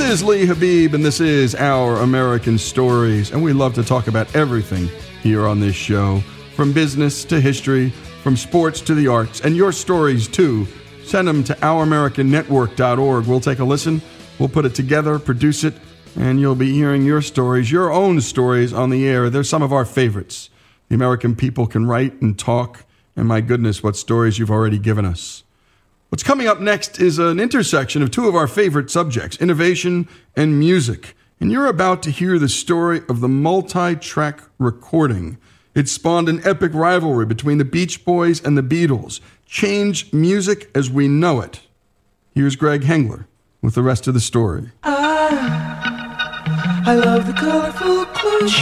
This is Lee Habib, and this is Our American Stories. And we love to talk about everything here on this show from business to history, from sports to the arts, and your stories too. Send them to ouramericannetwork.org. We'll take a listen, we'll put it together, produce it, and you'll be hearing your stories, your own stories on the air. They're some of our favorites. The American people can write and talk, and my goodness, what stories you've already given us. What's coming up next is an intersection of two of our favorite subjects, innovation and music. And you're about to hear the story of the multi track recording. It spawned an epic rivalry between the Beach Boys and the Beatles, changed music as we know it. Here's Greg Hengler with the rest of the story. I, I love the colorful clothes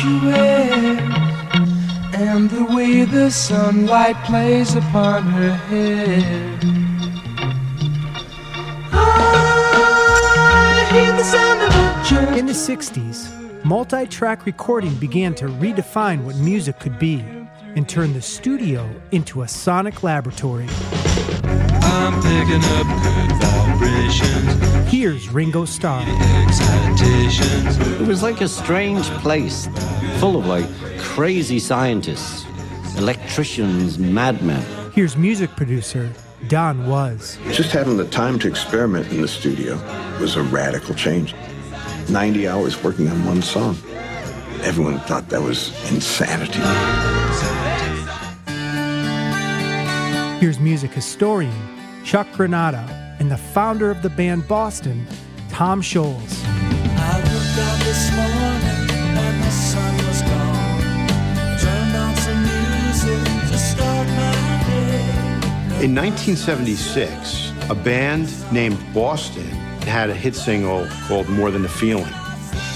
and the way the sunlight plays upon her hair. In the 60s, multi track recording began to redefine what music could be and turn the studio into a sonic laboratory. I'm picking up good vibrations. Here's Ringo Starr. Excitations. It was like a strange place, full of like crazy scientists, electricians, madmen. Here's music producer Don Was. Just having the time to experiment in the studio was a radical change. 90 hours working on one song. Everyone thought that was insanity. Here's music historian Chuck Granata and the founder of the band Boston, Tom Scholz. In 1976, a band named Boston had a hit single called More Than a Feeling.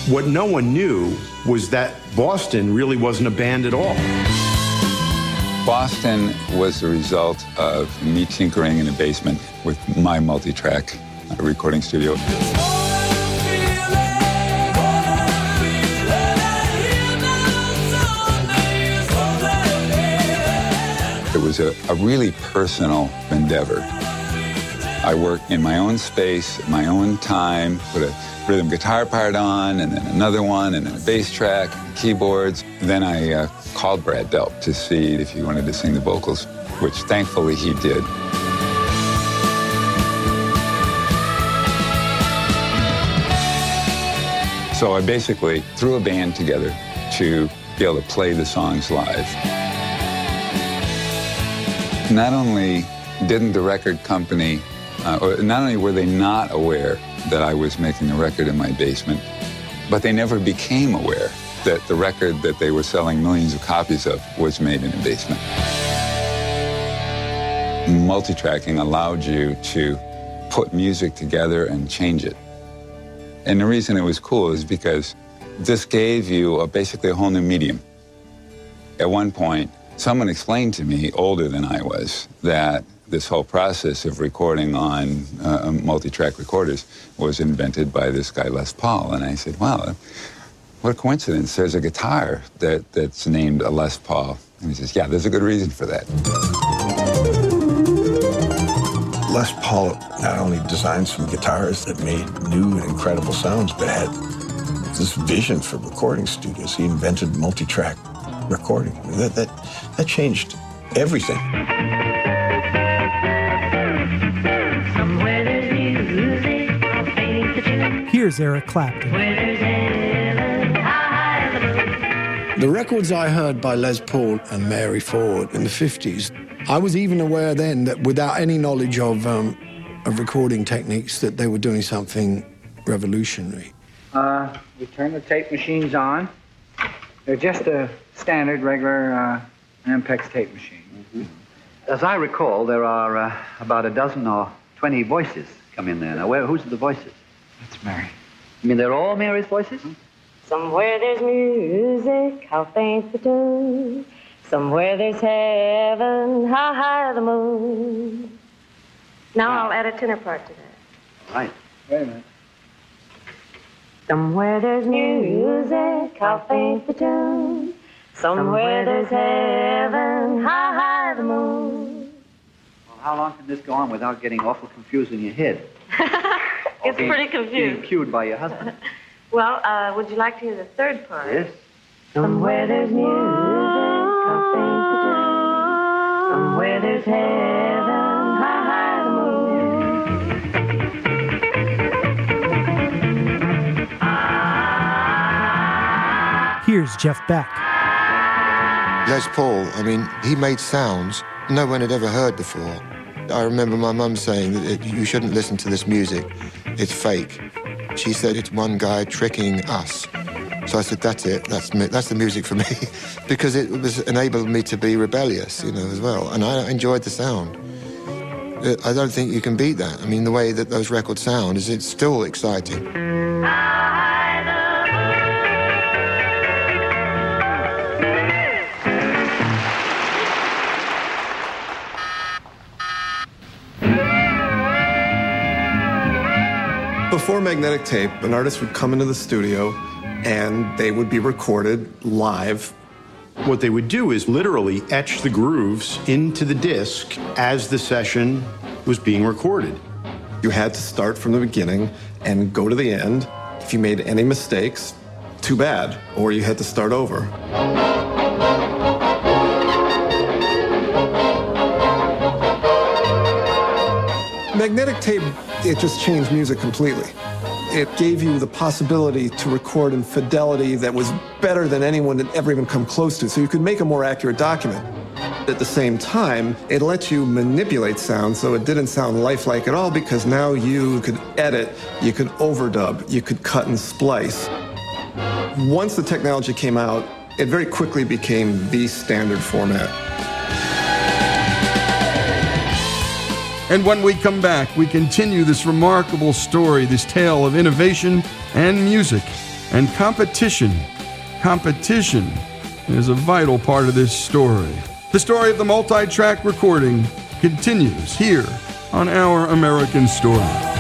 What no one knew was that Boston really wasn't a band at all. Boston was the result of me tinkering in a basement with my multi track recording studio. Was a, a really personal endeavor. I worked in my own space, my own time, put a rhythm guitar part on, and then another one, and then a bass track, keyboards. Then I uh, called Brad Delp to see if he wanted to sing the vocals, which thankfully he did. So I basically threw a band together to be able to play the songs live. Not only didn't the record company, uh, or not only were they not aware that I was making a record in my basement, but they never became aware that the record that they were selling millions of copies of was made in a basement. Multitracking allowed you to put music together and change it. And the reason it was cool is because this gave you a, basically a whole new medium. At one point, someone explained to me, older than I was, that this whole process of recording on uh, multi-track recorders was invented by this guy Les Paul, and I said, "Wow, what a coincidence! There's a guitar that, that's named a Les Paul." And he says, "Yeah, there's a good reason for that." Les Paul not only designed some guitars that made new and incredible sounds, but had this vision for recording studios. He invented multi-track recording. That that that changed everything. Here's Eric Clapton. The records I heard by Les Paul and Mary Ford in the 50s, I was even aware then that without any knowledge of, um, of recording techniques, that they were doing something revolutionary. Uh, we turn the tape machines on. They're just a standard, regular uh, Ampex tape machine. As I recall, there are uh, about a dozen or 20 voices come in there. Now, where, whose are the voices? That's Mary. You mean they're all Mary's voices? Somewhere there's music, how faint the tune. Somewhere there's heaven, how high the moon. Now I'll add a tenor part to that. Right. Wait a minute. Somewhere there's music, how faint the tune. Somewhere there's heaven, how high the moon. Well, how long can this go on without getting awful confused in your head? It's Being- pretty Being confused. cued by your husband. Well, uh, would you like to hear the third part? Yes. Somewhere there's music, I'll sing for two. Somewhere there's heaven, high, high the moon. Here's Jeff Beck. Les Paul, I mean, he made sounds no one had ever heard before. I remember my mum saying that you shouldn't listen to this music, it's fake. She said it's one guy tricking us. So I said, that's it, that's, me, that's the music for me, because it was enabled me to be rebellious, you know, as well. And I enjoyed the sound. Uh, I don't think you can beat that. I mean, the way that those records sound is it's still exciting. Before magnetic tape, an artist would come into the studio and they would be recorded live. What they would do is literally etch the grooves into the disc as the session was being recorded. You had to start from the beginning and go to the end. If you made any mistakes, too bad, or you had to start over. Magnetic tape, it just changed music completely. It gave you the possibility to record in fidelity that was better than anyone had ever even come close to, so you could make a more accurate document. At the same time, it let you manipulate sound so it didn't sound lifelike at all because now you could edit, you could overdub, you could cut and splice. Once the technology came out, it very quickly became the standard format. And when we come back, we continue this remarkable story, this tale of innovation and music and competition. Competition is a vital part of this story. The story of the multi track recording continues here on Our American Story.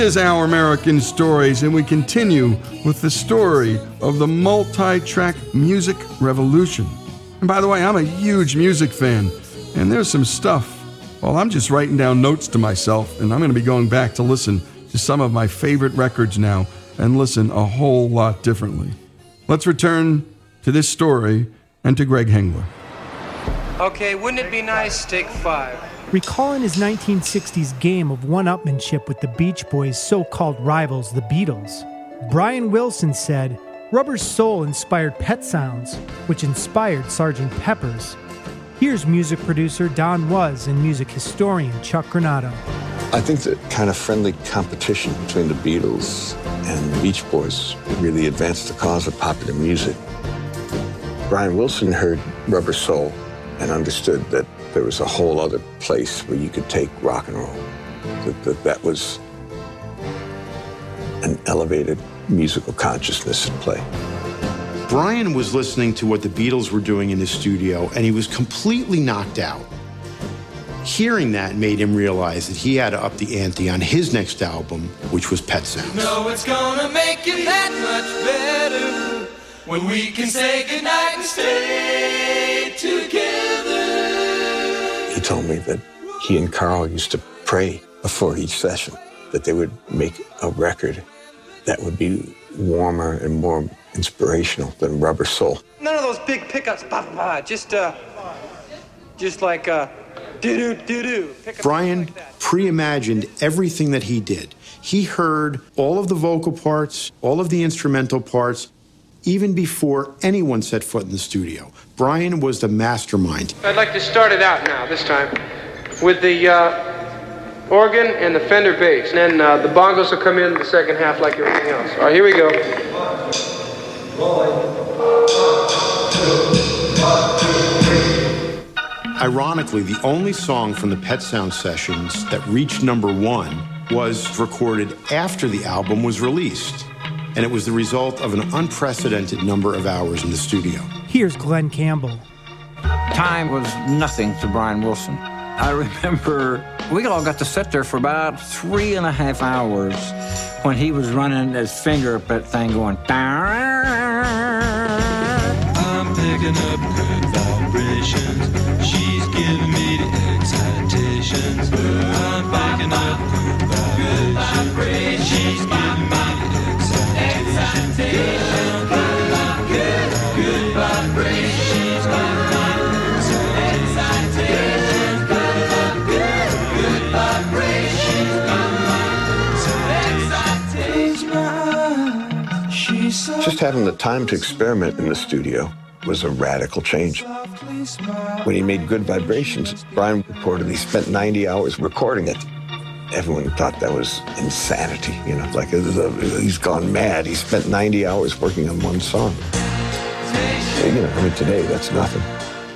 Is Our American Stories, and we continue with the story of the multi track music revolution. And by the way, I'm a huge music fan, and there's some stuff. Well, I'm just writing down notes to myself, and I'm going to be going back to listen to some of my favorite records now and listen a whole lot differently. Let's return to this story and to Greg Hengler. Okay, wouldn't it be nice? Take five. Recalling his 1960s game of one upmanship with the Beach Boys' so called rivals, the Beatles, Brian Wilson said, Rubber's soul inspired Pet Sounds, which inspired Sgt. Pepper's. Here's music producer Don Was and music historian Chuck Granata. I think that kind of friendly competition between the Beatles and the Beach Boys really advanced the cause of popular music. Brian Wilson heard Rubber Soul and understood that there was a whole other place where you could take rock and roll. That that, that was an elevated musical consciousness at play. Brian was listening to what the Beatles were doing in the studio, and he was completely knocked out. Hearing that made him realize that he had to up the ante on his next album, which was Pet Sounds. No, it's gonna make it that much better when we can say goodnight and stay together. He told me that he and Carl used to pray before each session, that they would make a record that would be warmer and more inspirational than Rubber Soul. None of those big pickups, bah, bah, bah, just uh, just like uh, Do do do. Brian pre-imagined everything that he did. He heard all of the vocal parts, all of the instrumental parts, even before anyone set foot in the studio. Brian was the mastermind. I'd like to start it out now, this time, with the uh, organ and the Fender bass. And then uh, the bongos will come in the second half like everything else. All right, here we go. Ironically, the only song from the Pet Sound sessions that reached number one was recorded after the album was released. And it was the result of an unprecedented number of hours in the studio. Here's Glen Campbell. Time was nothing to Brian Wilson. I remember we all got to sit there for about three and a half hours when he was running his finger up that thing going. I'm picking up good vibrations. She's giving me the excitations. I'm picking up good vibrations. She's giving me Just having the time to experiment in the studio was a radical change. When he made Good Vibrations, Brian reportedly spent 90 hours recording it. Everyone thought that was insanity, you know, like a- he's gone mad. He spent 90 hours working on one song. You know, I mean, today that's nothing.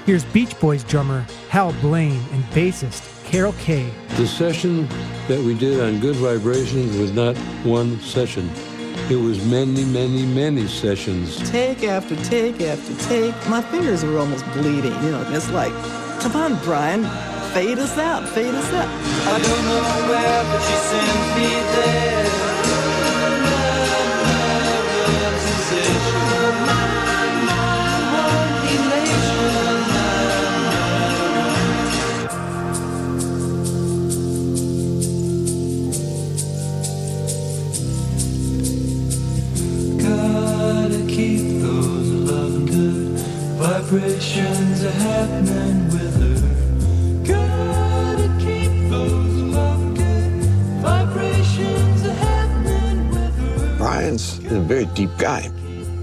Here's Beach Boys drummer Hal Blaine and bassist Carol Kaye. The session that we did on Good Vibrations was not one session. It was many, many, many sessions. Take after take after take. My fingers were almost bleeding. You know, it's like, come on, Brian, fade us out, fade us out. I don't know where, but sends me there. Vibrations are happening her. Brian's a very deep guy,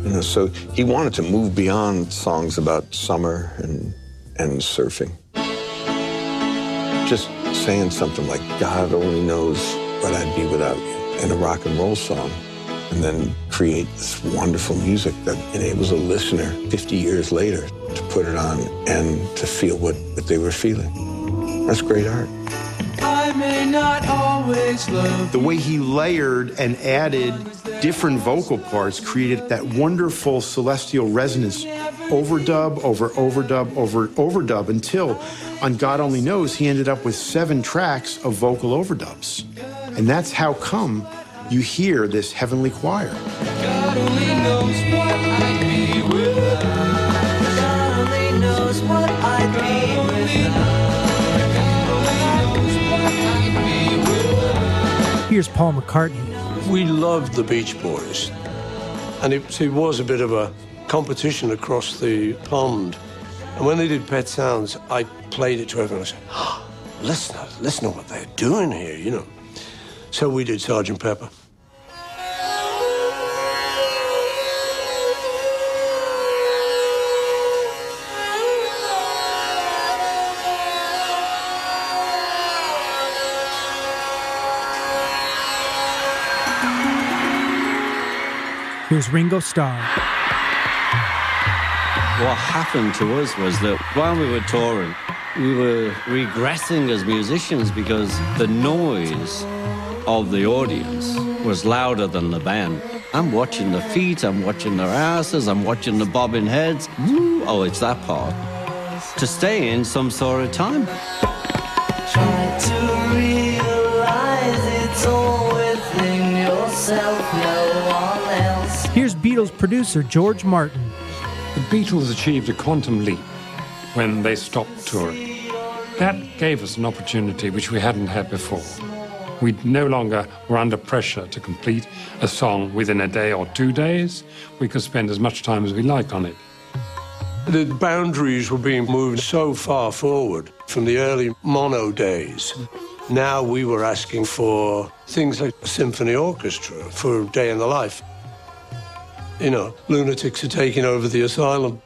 you know, so he wanted to move beyond songs about summer and and surfing. Just saying something like "God only knows what I'd be without you" in a rock and roll song, and then create this wonderful music that enables a listener 50 years later to put it on and to feel what, what they were feeling. That's great art. I may not always love The way he layered and added different vocal parts created that wonderful celestial resonance overdub over overdub over overdub until on God Only Knows he ended up with seven tracks of vocal overdubs. And that's how come you hear this heavenly choir. God only knows what I'd be without. God only knows what I'd be Here's Paul McCartney. We loved the Beach Boys. And it, it was a bit of a competition across the pond. And when they did Pet Sounds, I played it to everyone. I said, "Ah, listen, listen to what they're doing here, you know. So we did Sergeant Pepper. Here's Ringo Starr. What happened to us was that while we were touring, we were regressing as musicians because the noise of the audience was louder than the band. I'm watching the feet, I'm watching their asses, I'm watching the bobbing heads. Woo! Oh, it's that part. To stay in some sort of time. Beatles producer George Martin. The Beatles achieved a quantum leap when they stopped touring. That gave us an opportunity which we hadn't had before. We no longer were under pressure to complete a song within a day or two days. We could spend as much time as we like on it. The boundaries were being moved so far forward from the early mono days. Now we were asking for things like a symphony orchestra for a day in the life. You know, lunatics are taking over the asylum.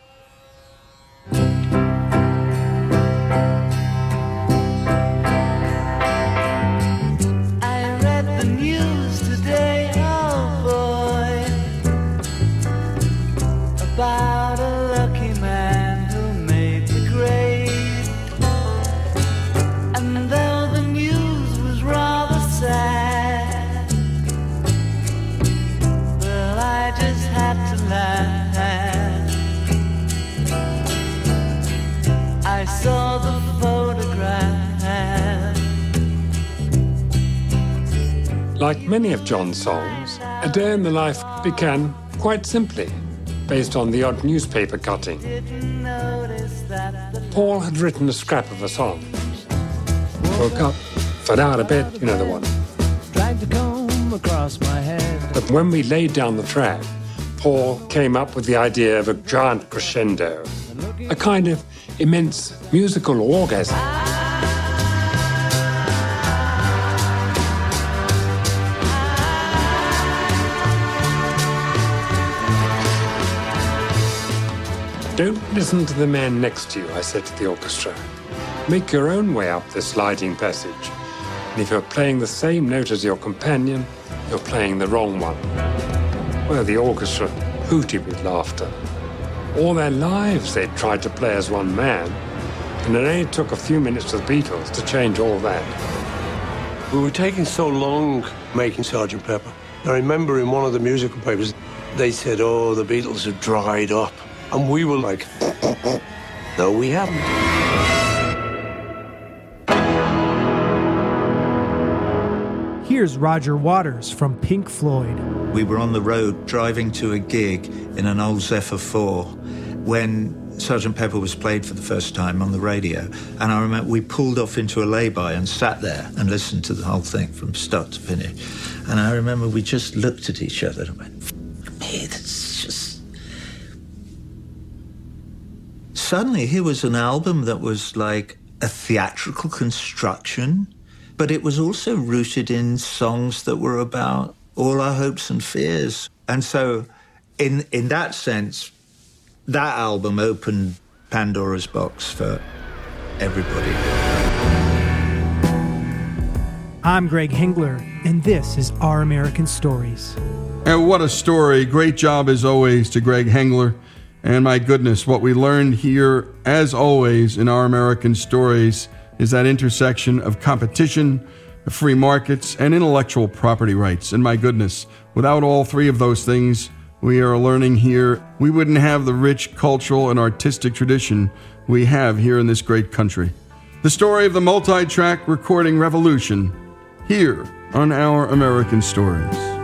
Of John's songs, A Day in the Life began quite simply, based on the odd newspaper cutting. Paul had written a scrap of a song. Woke up, fell out of bed, you know the one. Dragged a comb across my head. But when we laid down the track, Paul came up with the idea of a giant crescendo, a kind of immense musical orgasm. Don't listen to the man next to you, I said to the orchestra. Make your own way up this sliding passage. And if you're playing the same note as your companion, you're playing the wrong one. Well, the orchestra hooted with laughter. All their lives they'd tried to play as one man, and it only took a few minutes to the Beatles to change all that. We were taking so long making Sgt. Pepper. I remember in one of the musical papers, they said, oh, the Beatles have dried up. And we were like, no, we haven't. Here's Roger Waters from Pink Floyd. We were on the road driving to a gig in an old Zephyr 4 when Sgt. Pepper was played for the first time on the radio. And I remember we pulled off into a lay-by and sat there and listened to the whole thing from start to finish. And I remember we just looked at each other and went, hey, that's Suddenly here was an album that was like a theatrical construction, but it was also rooted in songs that were about all our hopes and fears. And so in in that sense, that album opened Pandora's box for everybody. I'm Greg Hengler, and this is Our American Stories. And what a story. Great job, as always, to Greg Hengler. And my goodness, what we learned here, as always, in Our American Stories is that intersection of competition, free markets, and intellectual property rights. And my goodness, without all three of those things we are learning here, we wouldn't have the rich cultural and artistic tradition we have here in this great country. The story of the multi track recording revolution here on Our American Stories.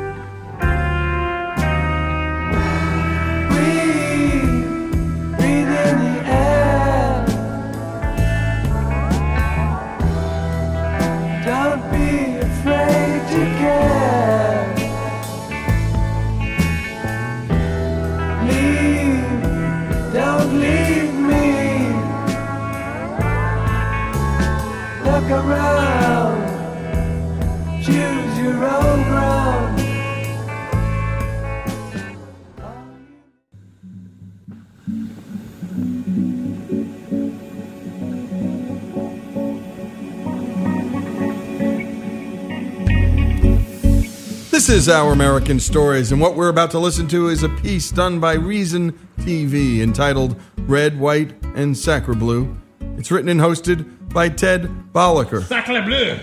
Is Our American Stories, and what we're about to listen to is a piece done by Reason TV entitled Red, White, and Sacre Blue. It's written and hosted by Ted Balaker. Sacre bleu!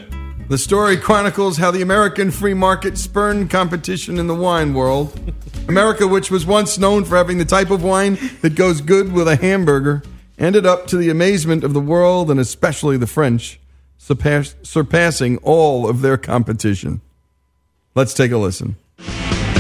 The story chronicles how the American free market spurned competition in the wine world. America, which was once known for having the type of wine that goes good with a hamburger, ended up to the amazement of the world and especially the French, surpass- surpassing all of their competition. Let's take a listen.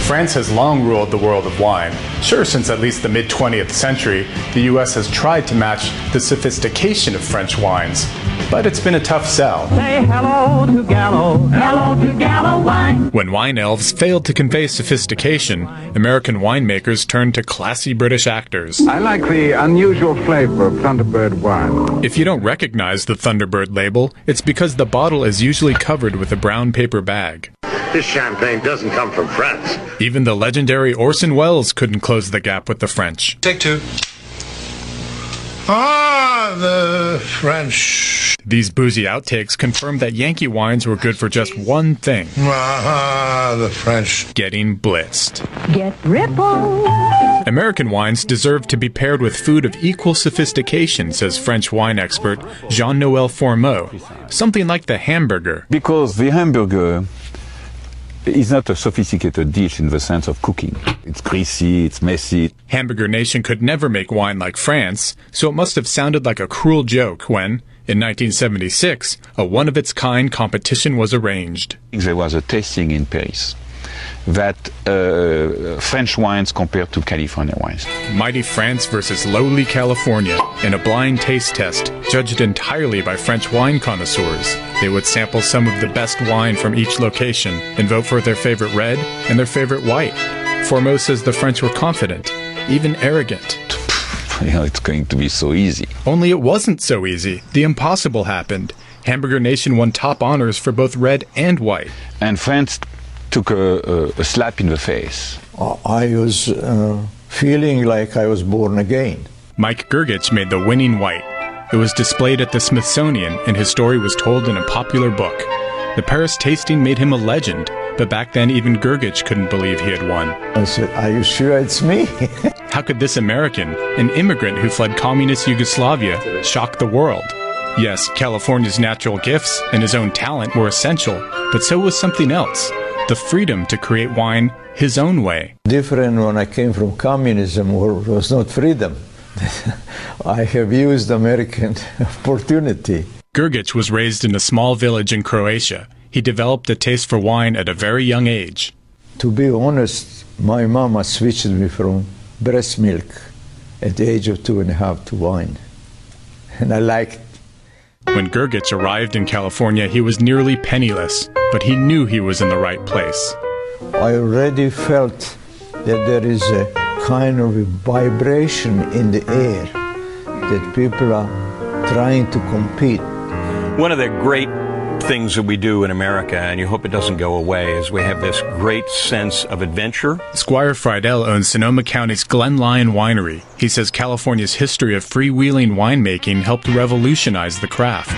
France has long ruled the world of wine. Sure, since at least the mid 20th century, the US has tried to match the sophistication of French wines. but it's been a tough sell. Say hello to Gallo, hello to Gallo wine. When wine elves failed to convey sophistication, American winemakers turned to classy British actors. I like the unusual flavor of Thunderbird wine. If you don't recognize the Thunderbird label, it's because the bottle is usually covered with a brown paper bag. This champagne doesn't come from France. Even the legendary Orson Welles couldn't close the gap with the French. Take two. Ah, the French. These boozy outtakes confirmed that Yankee wines were good for just one thing Ah, the French. getting blitzed. Get ripple. American wines deserve to be paired with food of equal sophistication, says French wine expert Jean Noel Fourmeaux. Something like the hamburger. Because the hamburger is not a sophisticated dish in the sense of cooking. It's greasy, it's messy. Hamburger Nation could never make wine like France, so it must have sounded like a cruel joke when, in 1976, a one of its kind competition was arranged. There was a tasting in Paris that uh, French wines compared to California wines. Mighty France versus lowly California in a blind taste test judged entirely by French wine connoisseurs. They would sample some of the best wine from each location and vote for their favorite red and their favorite white. Fourmeaux says the French were confident, even arrogant. You know, it's going to be so easy. Only it wasn't so easy. The impossible happened. Hamburger Nation won top honors for both red and white. And France took a, a, a slap in the face. I was uh, feeling like I was born again. Mike Grgich made the winning white. It was displayed at the Smithsonian, and his story was told in a popular book. The Paris tasting made him a legend, but back then even Grgich couldn't believe he had won. I said, Are you sure it's me? How could this American, an immigrant who fled communist Yugoslavia, shock the world? Yes, California's natural gifts and his own talent were essential, but so was something else the freedom to create wine his own way. Different when I came from communism, where it was not freedom. I have used American opportunity. Grgich was raised in a small village in Croatia. He developed a taste for wine at a very young age. To be honest, my mama switched me from breast milk at the age of two and a half to wine. And I liked When Grgich arrived in California, he was nearly penniless, but he knew he was in the right place. I already felt that there is a kind of a vibration in the air that people are trying to compete. One of the great things that we do in America, and you hope it doesn't go away, is we have this great sense of adventure. Squire Fridell owns Sonoma County's Glen Lyon Winery. He says California's history of freewheeling winemaking helped revolutionize the craft.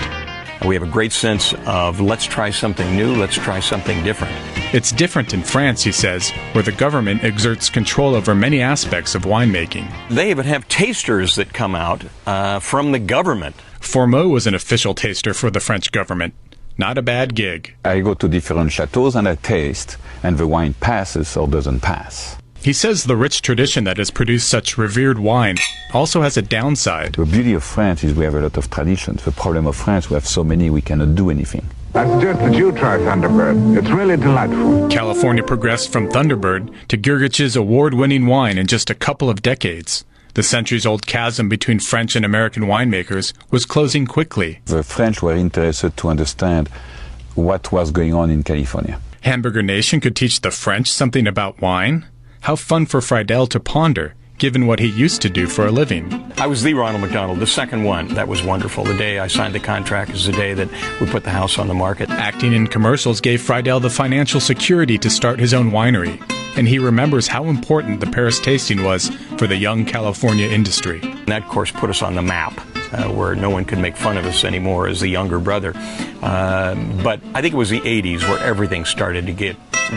We have a great sense of let's try something new, let's try something different. It's different in France, he says, where the government exerts control over many aspects of winemaking. They even have tasters that come out uh, from the government. Fourmeaux was an official taster for the French government. Not a bad gig. I go to different chateaus and I taste, and the wine passes or doesn't pass. He says the rich tradition that has produced such revered wine also has a downside. The beauty of France is we have a lot of traditions. The problem of France, we have so many we cannot do anything. I suggest that you try Thunderbird. It's really delightful. California progressed from Thunderbird to Grgich's award winning wine in just a couple of decades. The centuries old chasm between French and American winemakers was closing quickly. The French were interested to understand what was going on in California. Hamburger Nation could teach the French something about wine? How fun for Fridell to ponder, given what he used to do for a living. I was the Ronald McDonald, the second one. That was wonderful. The day I signed the contract is the day that we put the house on the market. Acting in commercials gave Fridell the financial security to start his own winery, and he remembers how important the Paris tasting was for the young California industry. And that, of course, put us on the map. Uh, where no one could make fun of us anymore as the younger brother. Uh, but I think it was the 80s where everything started to get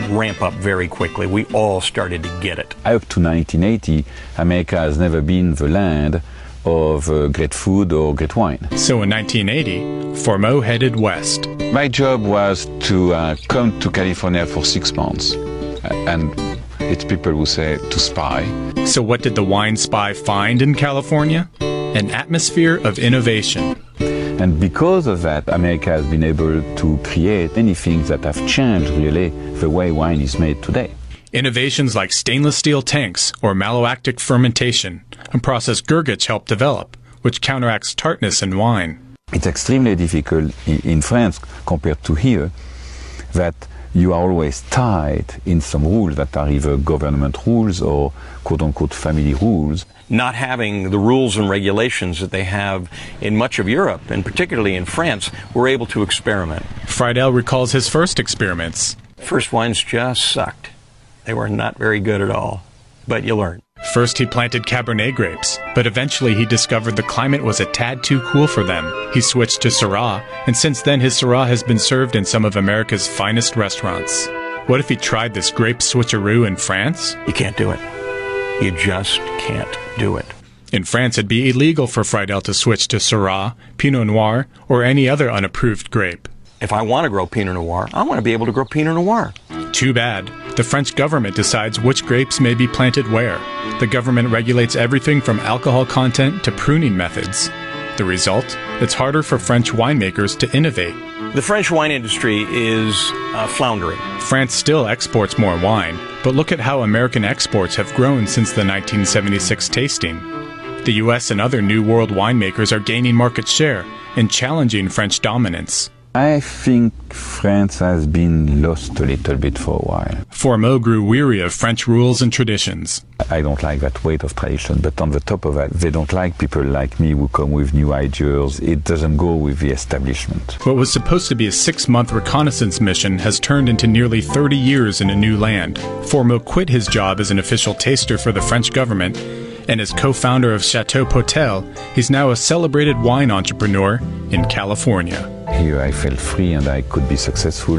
ramp up very quickly. We all started to get it. Up to 1980, America has never been the land of uh, great food or great wine. So in 1980, Fourmeaux headed west. My job was to uh, come to California for six months. Uh, and it's people who say to spy. So what did the wine spy find in California? An atmosphere of innovation. And because of that, America has been able to create many things that have changed really the way wine is made today. Innovations like stainless steel tanks or malolactic fermentation, a process Grgich helped develop, which counteracts tartness in wine. It's extremely difficult in, in France compared to here that you are always tied in some rules that are either government rules or quote unquote family rules. Not having the rules and regulations that they have in much of Europe, and particularly in France, we're able to experiment. Fridell recalls his first experiments. First wines just sucked. They were not very good at all, but you learn. First, he planted Cabernet grapes, but eventually he discovered the climate was a tad too cool for them. He switched to Syrah, and since then his Syrah has been served in some of America's finest restaurants. What if he tried this grape switcheroo in France? You can't do it. You just can't do it. In France, it'd be illegal for Fridell to switch to Syrah, Pinot Noir, or any other unapproved grape. If I want to grow Pinot Noir, I want to be able to grow Pinot Noir. Too bad. The French government decides which grapes may be planted where. The government regulates everything from alcohol content to pruning methods. The result? It's harder for French winemakers to innovate. The French wine industry is uh, floundering. France still exports more wine, but look at how American exports have grown since the 1976 tasting. The US and other New World winemakers are gaining market share and challenging French dominance. I think France has been lost a little bit for a while. Fourmeaux grew weary of French rules and traditions. I don't like that weight of tradition, but on the top of that, they don't like people like me who come with new ideas. It doesn't go with the establishment. What was supposed to be a six month reconnaissance mission has turned into nearly 30 years in a new land. Fourmeaux quit his job as an official taster for the French government, and as co founder of Chateau Potelle, he's now a celebrated wine entrepreneur in California. Here I felt free and I could be successful,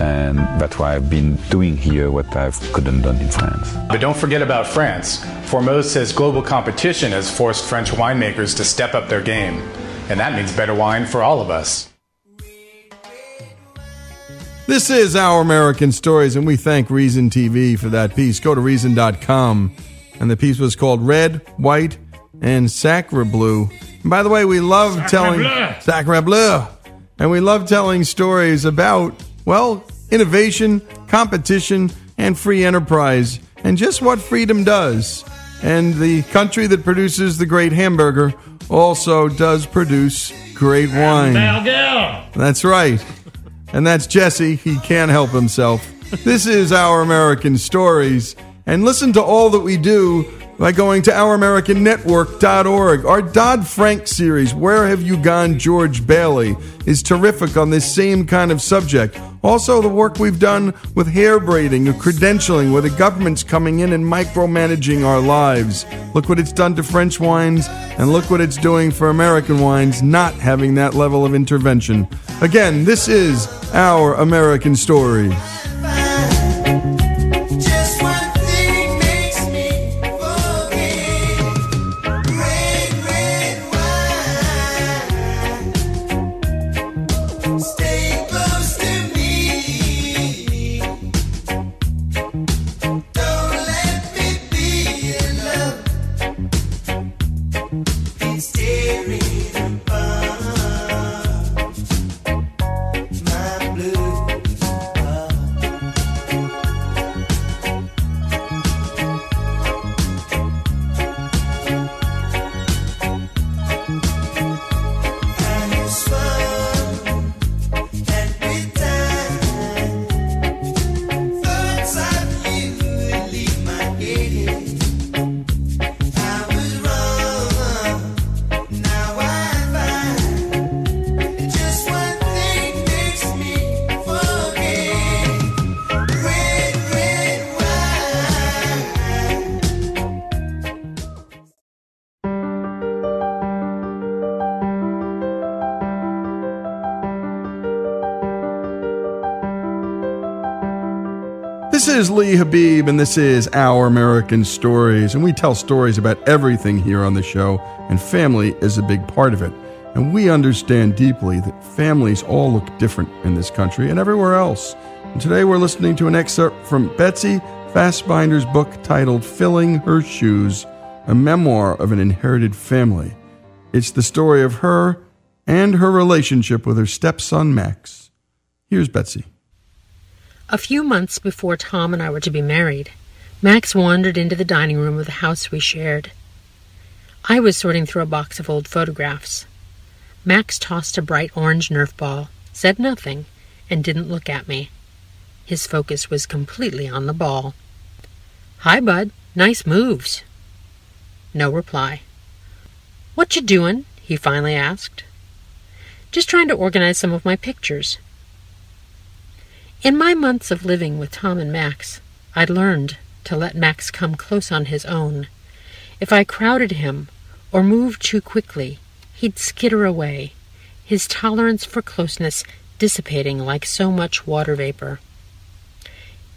and that's why I've been doing here what I couldn't done in France. But don't forget about France. Fourmeaux says global competition has forced French winemakers to step up their game, and that means better wine for all of us. This is Our American Stories, and we thank Reason TV for that piece. Go to Reason.com, and the piece was called Red, White, and Sacre Blue. And by the way, we love Sacre telling bleu. Sacre Bleu, and we love telling stories about well innovation, competition, and free enterprise, and just what freedom does. And the country that produces the great hamburger also does produce great wine. That's right. And that's Jesse. He can't help himself. This is Our American Stories. And listen to all that we do by going to ouramericannetwork.org. Our Dodd Frank series, Where Have You Gone, George Bailey, is terrific on this same kind of subject. Also, the work we've done with hair braiding credentialing, where the government's coming in and micromanaging our lives. Look what it's done to French wines, and look what it's doing for American wines, not having that level of intervention. Again, this is Our American Stories. Is Lee Habib, and this is Our American Stories. And we tell stories about everything here on the show, and family is a big part of it. And we understand deeply that families all look different in this country and everywhere else. And today we're listening to an excerpt from Betsy Fasbinder's book titled Filling Her Shoes, a memoir of an inherited family. It's the story of her and her relationship with her stepson, Max. Here's Betsy. A few months before Tom and I were to be married, Max wandered into the dining room of the house we shared. I was sorting through a box of old photographs. Max tossed a bright orange Nerf ball, said nothing, and didn't look at me. His focus was completely on the ball. Hi, bud. Nice moves. No reply. What you doin'? he finally asked. Just trying to organize some of my pictures. In my months of living with Tom and Max, I'd learned to let Max come close on his own. If I crowded him or moved too quickly, he'd skitter away, his tolerance for closeness dissipating like so much water vapor.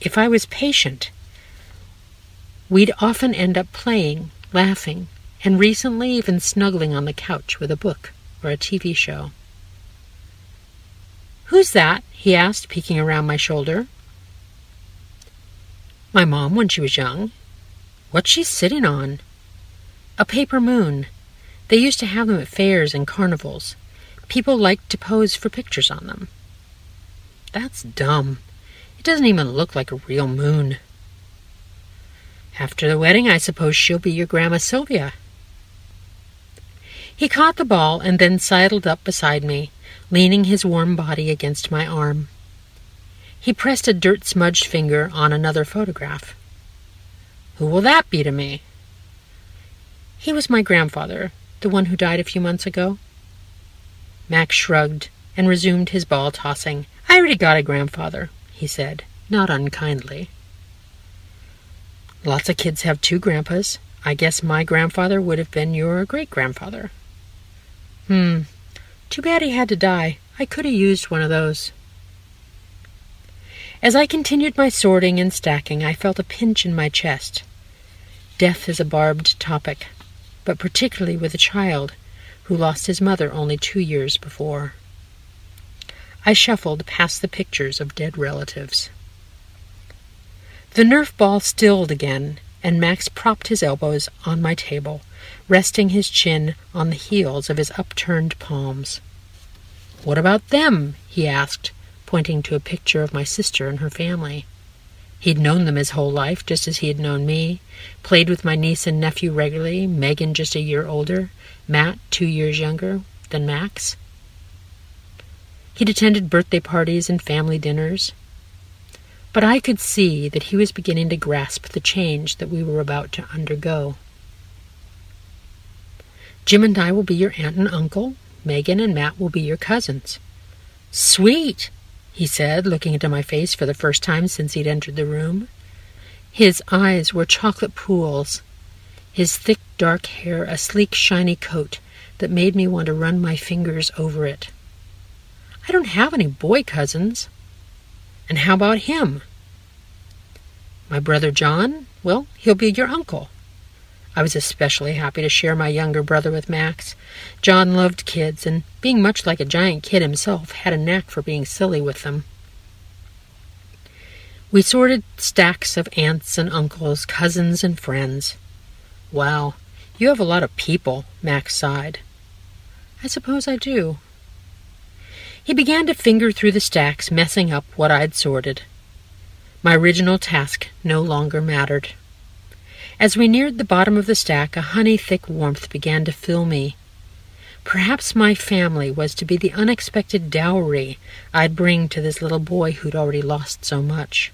If I was patient, we'd often end up playing, laughing, and recently even snuggling on the couch with a book or a TV show. Who's that? he asked, peeking around my shoulder. My mom when she was young. What's she sitting on? A paper moon. They used to have them at fairs and carnivals. People liked to pose for pictures on them. That's dumb. It doesn't even look like a real moon. After the wedding, I suppose she'll be your Grandma Sylvia. He caught the ball and then sidled up beside me, leaning his warm body against my arm. He pressed a dirt smudged finger on another photograph. Who will that be to me? He was my grandfather, the one who died a few months ago. Max shrugged and resumed his ball tossing. I already got a grandfather, he said, not unkindly. Lots of kids have two grandpas. I guess my grandfather would have been your great grandfather. Hmm. Too bad he had to die. I could have used one of those. As I continued my sorting and stacking, I felt a pinch in my chest. Death is a barbed topic, but particularly with a child who lost his mother only two years before. I shuffled past the pictures of dead relatives. The Nerf ball stilled again, and Max propped his elbows on my table, resting his chin on the heels of his upturned palms. What about them? he asked, pointing to a picture of my sister and her family. He'd known them his whole life, just as he had known me, played with my niece and nephew regularly, Megan just a year older, Matt two years younger than Max. He'd attended birthday parties and family dinners. But I could see that he was beginning to grasp the change that we were about to undergo. Jim and I will be your aunt and uncle. Megan and Matt will be your cousins. Sweet, he said, looking into my face for the first time since he'd entered the room. His eyes were chocolate pools, his thick dark hair a sleek shiny coat that made me want to run my fingers over it. I don't have any boy cousins. And how about him? My brother John? Well, he'll be your uncle. I was especially happy to share my younger brother with Max. John loved kids, and being much like a giant kid himself, had a knack for being silly with them. We sorted stacks of aunts and uncles, cousins and friends. Wow, you have a lot of people, Max sighed. I suppose I do. He began to finger through the stacks, messing up what I'd sorted. My original task no longer mattered. As we neared the bottom of the stack, a honey thick warmth began to fill me. Perhaps my family was to be the unexpected dowry I'd bring to this little boy who'd already lost so much.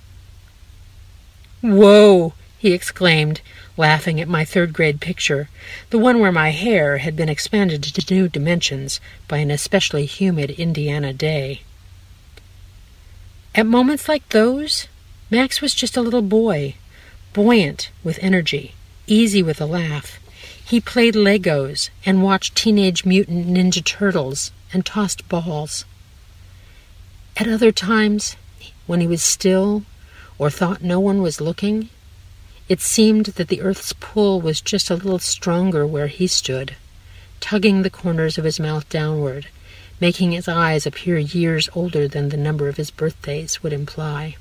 Whoa! he exclaimed, laughing at my third grade picture, the one where my hair had been expanded to new dimensions by an especially humid Indiana day. At moments like those, Max was just a little boy, buoyant with energy, easy with a laugh. He played Legos and watched Teenage Mutant Ninja Turtles and tossed balls. At other times, when he was still or thought no one was looking, it seemed that the earth's pull was just a little stronger where he stood, tugging the corners of his mouth downward, making his eyes appear years older than the number of his birthdays would imply.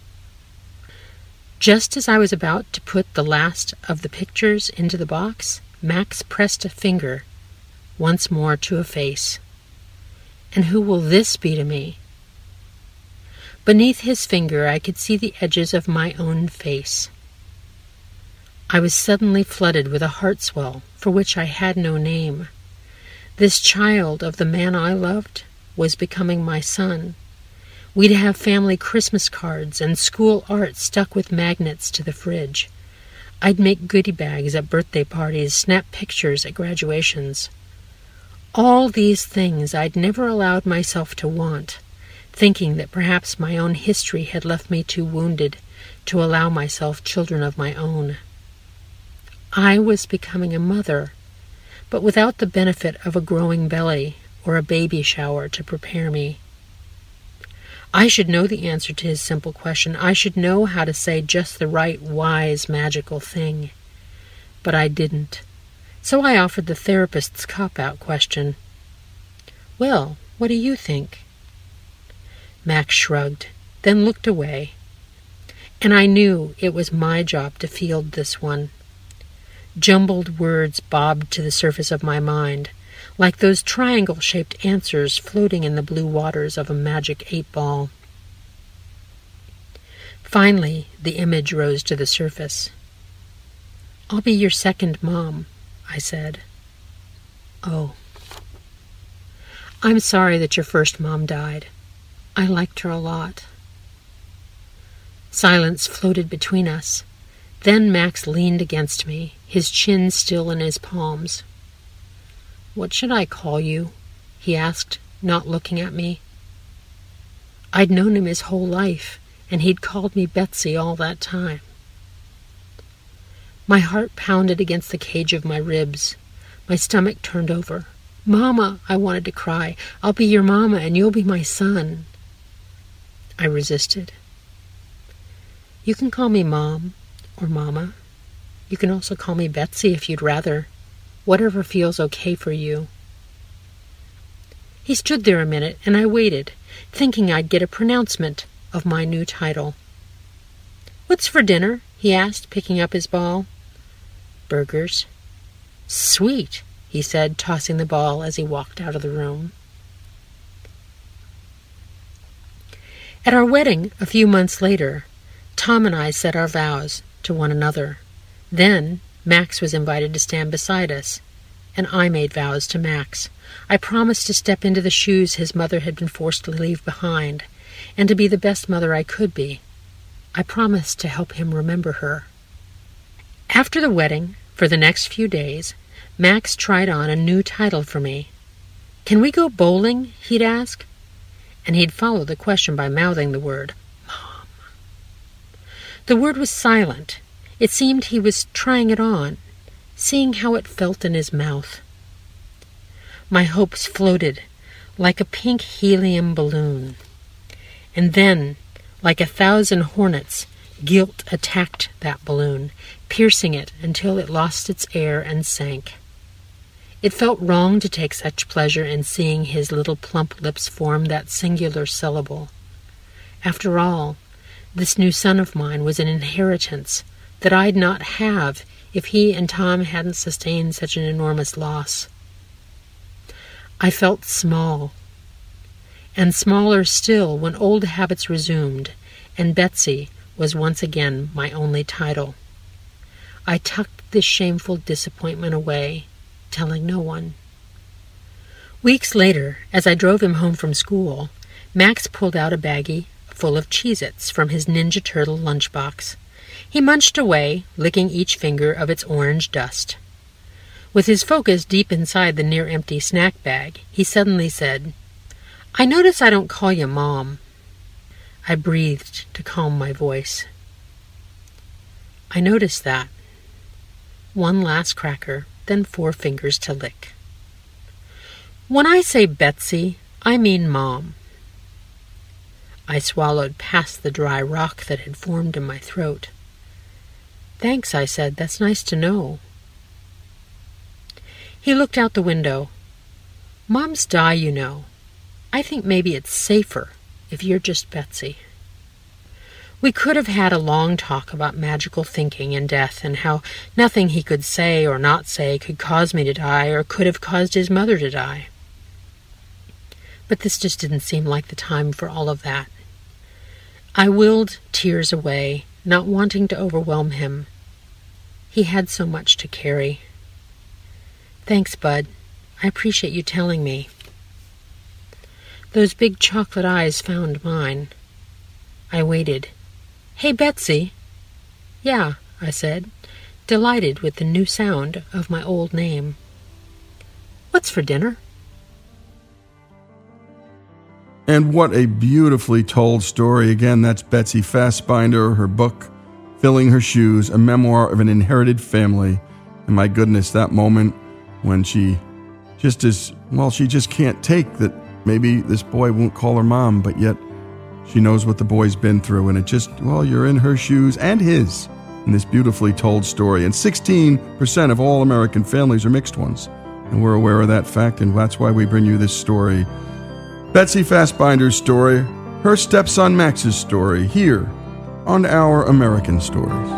Just as I was about to put the last of the pictures into the box, Max pressed a finger once more to a face. And who will this be to me? Beneath his finger, I could see the edges of my own face. I was suddenly flooded with a heart swell for which I had no name. This child of the man I loved was becoming my son. We'd have family Christmas cards and school art stuck with magnets to the fridge. I'd make goodie bags at birthday parties, snap pictures at graduations. All these things I'd never allowed myself to want, thinking that perhaps my own history had left me too wounded to allow myself children of my own. I was becoming a mother, but without the benefit of a growing belly or a baby shower to prepare me. I should know the answer to his simple question. I should know how to say just the right, wise, magical thing. But I didn't. So I offered the therapist's cop out question Well, what do you think? Max shrugged, then looked away. And I knew it was my job to field this one. Jumbled words bobbed to the surface of my mind, like those triangle shaped answers floating in the blue waters of a magic eight ball. Finally, the image rose to the surface. I'll be your second mom, I said. Oh. I'm sorry that your first mom died. I liked her a lot. Silence floated between us. Then Max leaned against me, his chin still in his palms. What should I call you? he asked, not looking at me. I'd known him his whole life, and he'd called me Betsy all that time. My heart pounded against the cage of my ribs. My stomach turned over. Mama, I wanted to cry. I'll be your mama, and you'll be my son. I resisted. You can call me Mom or Mama. You can also call me Betsy if you'd rather. Whatever feels okay for you. He stood there a minute, and I waited, thinking I'd get a pronouncement of my new title. What's for dinner? he asked, picking up his ball. Burgers. Sweet, he said, tossing the ball as he walked out of the room. At our wedding, a few months later, Tom and I said our vows to one another. Then Max was invited to stand beside us, and I made vows to Max. I promised to step into the shoes his mother had been forced to leave behind, and to be the best mother I could be. I promised to help him remember her. After the wedding, for the next few days, Max tried on a new title for me. Can we go bowling? he'd ask. And he'd follow the question by mouthing the word, Mom. The word was silent. It seemed he was trying it on, seeing how it felt in his mouth. My hopes floated like a pink helium balloon. And then, like a thousand hornets, guilt attacked that balloon, piercing it until it lost its air and sank. It felt wrong to take such pleasure in seeing his little plump lips form that singular syllable. After all, this new son of mine was an inheritance that I'd not have if he and Tom hadn't sustained such an enormous loss. I felt small, and smaller still when old habits resumed, and Betsy was once again my only title. I tucked this shameful disappointment away telling no one. Weeks later, as I drove him home from school, Max pulled out a baggie full of Cheez Its from his Ninja Turtle lunchbox. He munched away, licking each finger of its orange dust. With his focus deep inside the near empty snack bag, he suddenly said, I notice I don't call you Mom. I breathed to calm my voice. I noticed that. One last cracker then four fingers to lick. When I say Betsy, I mean Mom. I swallowed past the dry rock that had formed in my throat. Thanks, I said. That's nice to know. He looked out the window. Moms die, you know. I think maybe it's safer if you're just Betsy. We could have had a long talk about magical thinking and death, and how nothing he could say or not say could cause me to die or could have caused his mother to die. But this just didn't seem like the time for all of that. I willed tears away, not wanting to overwhelm him. He had so much to carry. Thanks, Bud, I appreciate you telling me. Those big chocolate eyes found mine. I waited. Hey, Betsy. Yeah, I said, delighted with the new sound of my old name. What's for dinner? And what a beautifully told story. Again, that's Betsy Fasbinder, her book, Filling Her Shoes, a memoir of an inherited family. And my goodness, that moment when she just is, well, she just can't take that maybe this boy won't call her mom, but yet she knows what the boy's been through. And it just, well, you're in her shoes and his in this beautifully told story. And 16% of all American families are mixed ones. And we're aware of that fact, and that's why we bring you this story. Betsy Fasbinder's story, her stepson Max's story, here on Our American Stories.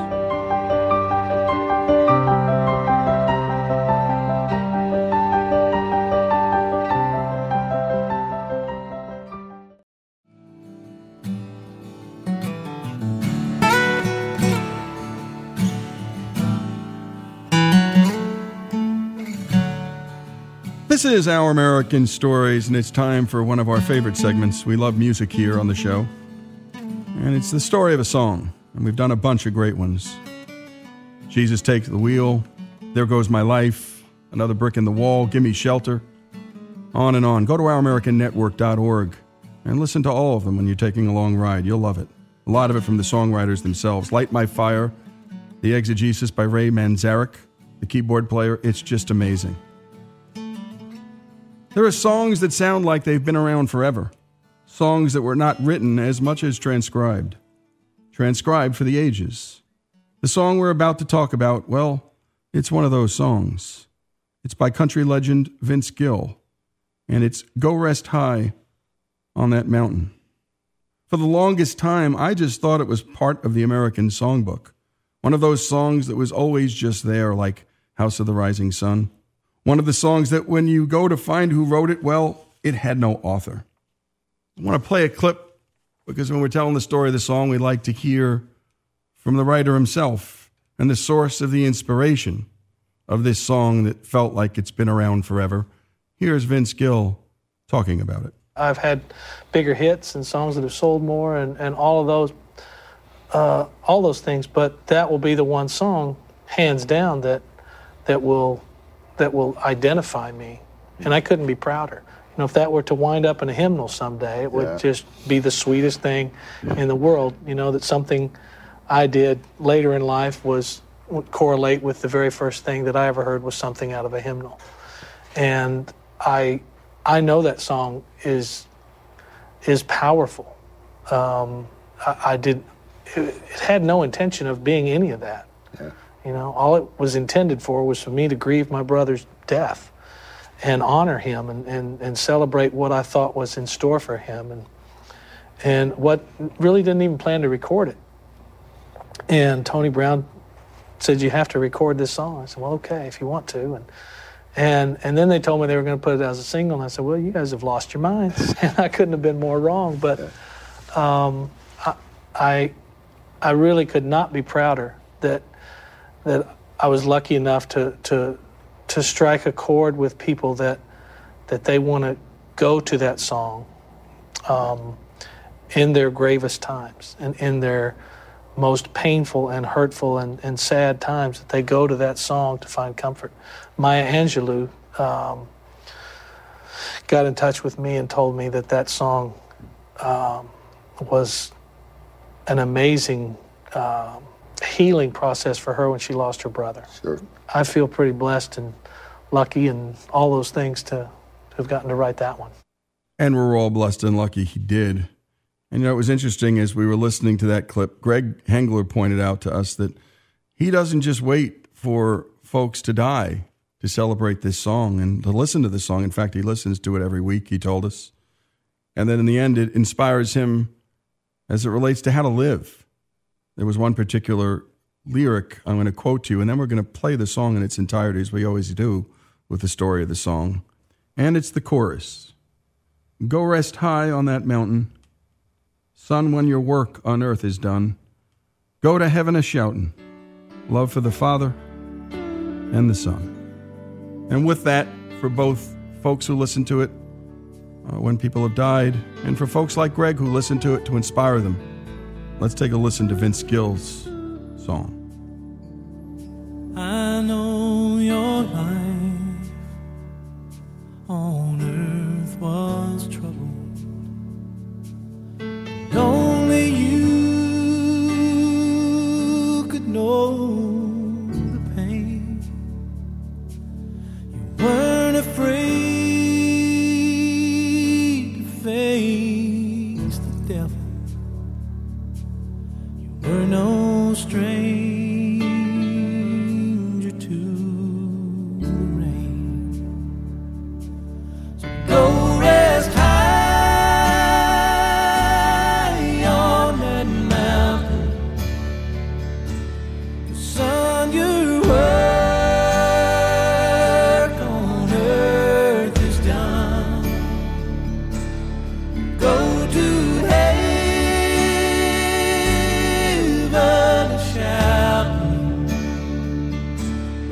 This is Our American Stories, and it's time for one of our favorite segments. We love music here on the show. And it's the story of a song, and we've done a bunch of great ones. Jesus Takes the Wheel, There Goes My Life, Another Brick in the Wall, Gimme Shelter, on and on. Go to ouramericannetwork.org and listen to all of them when you're taking a long ride. You'll love it. A lot of it from the songwriters themselves. Light My Fire, The Exegesis by Ray Manzarek, the keyboard player. It's just amazing. There are songs that sound like they've been around forever, songs that were not written as much as transcribed, transcribed for the ages. The song we're about to talk about, well, it's one of those songs. It's by country legend Vince Gill, and it's Go Rest High on That Mountain. For the longest time, I just thought it was part of the American songbook, one of those songs that was always just there, like House of the Rising Sun. One of the songs that when you go to find who wrote it, well, it had no author. I want to play a clip because when we're telling the story of the song, we like to hear from the writer himself and the source of the inspiration of this song that felt like it's been around forever. Here's Vince Gill talking about it. I've had bigger hits and songs that have sold more and, and all of those, uh, all those things, but that will be the one song, hands down, that, that will that will identify me. And I couldn't be prouder. You know, if that were to wind up in a hymnal someday, it would Yeah. just be the sweetest thing in the world. You know, that something I did later in life was would correlate with the very first thing that I ever heard was something out of a hymnal. And I I know that song is is powerful. Um, I, I did it, it had no intention of being any of that. You know, all it was intended for was for me to grieve my brother's death and honor him and, and, and celebrate what I thought was in store for him and and what really didn't even plan to record it. And Tony Brown said, You have to record this song. I said, Well, okay, if you want to. And and and then they told me they were going to put it as a single, and I said, Well, you guys have lost your minds. and I couldn't have been more wrong. But um, I, I I really could not be prouder that that I was lucky enough to to to strike a chord with people that that they want to go to that song um, in their gravest times and in their most painful and hurtful and, and sad times that they go to that song to find comfort. Maya Angelou um, got in touch with me and told me that that song um, was an amazing um, healing process for her when she lost her brother. Sure. I feel pretty blessed and lucky and all those things to, to have gotten to write that one. And we're all blessed and lucky he did. And you know, it was interesting as we were listening to that clip, Greg Hengler pointed out to us that he doesn't just wait for folks to die to celebrate this song and to listen to this song. In fact, he listens to it every week, he told us. And then in the end, it inspires him as it relates to how to live. There was one particular lyric I'm going to quote to you, and then we're going to play the song in its entirety, as we always do with the story of the song. And it's the chorus Go rest high on that mountain, son, when your work on earth is done. Go to heaven a shouting, love for the Father and the Son. And with that, for both folks who listen to it uh, when people have died, and for folks like Greg who listen to it to inspire them. Let's take a listen to Vince Gill's song. I know your life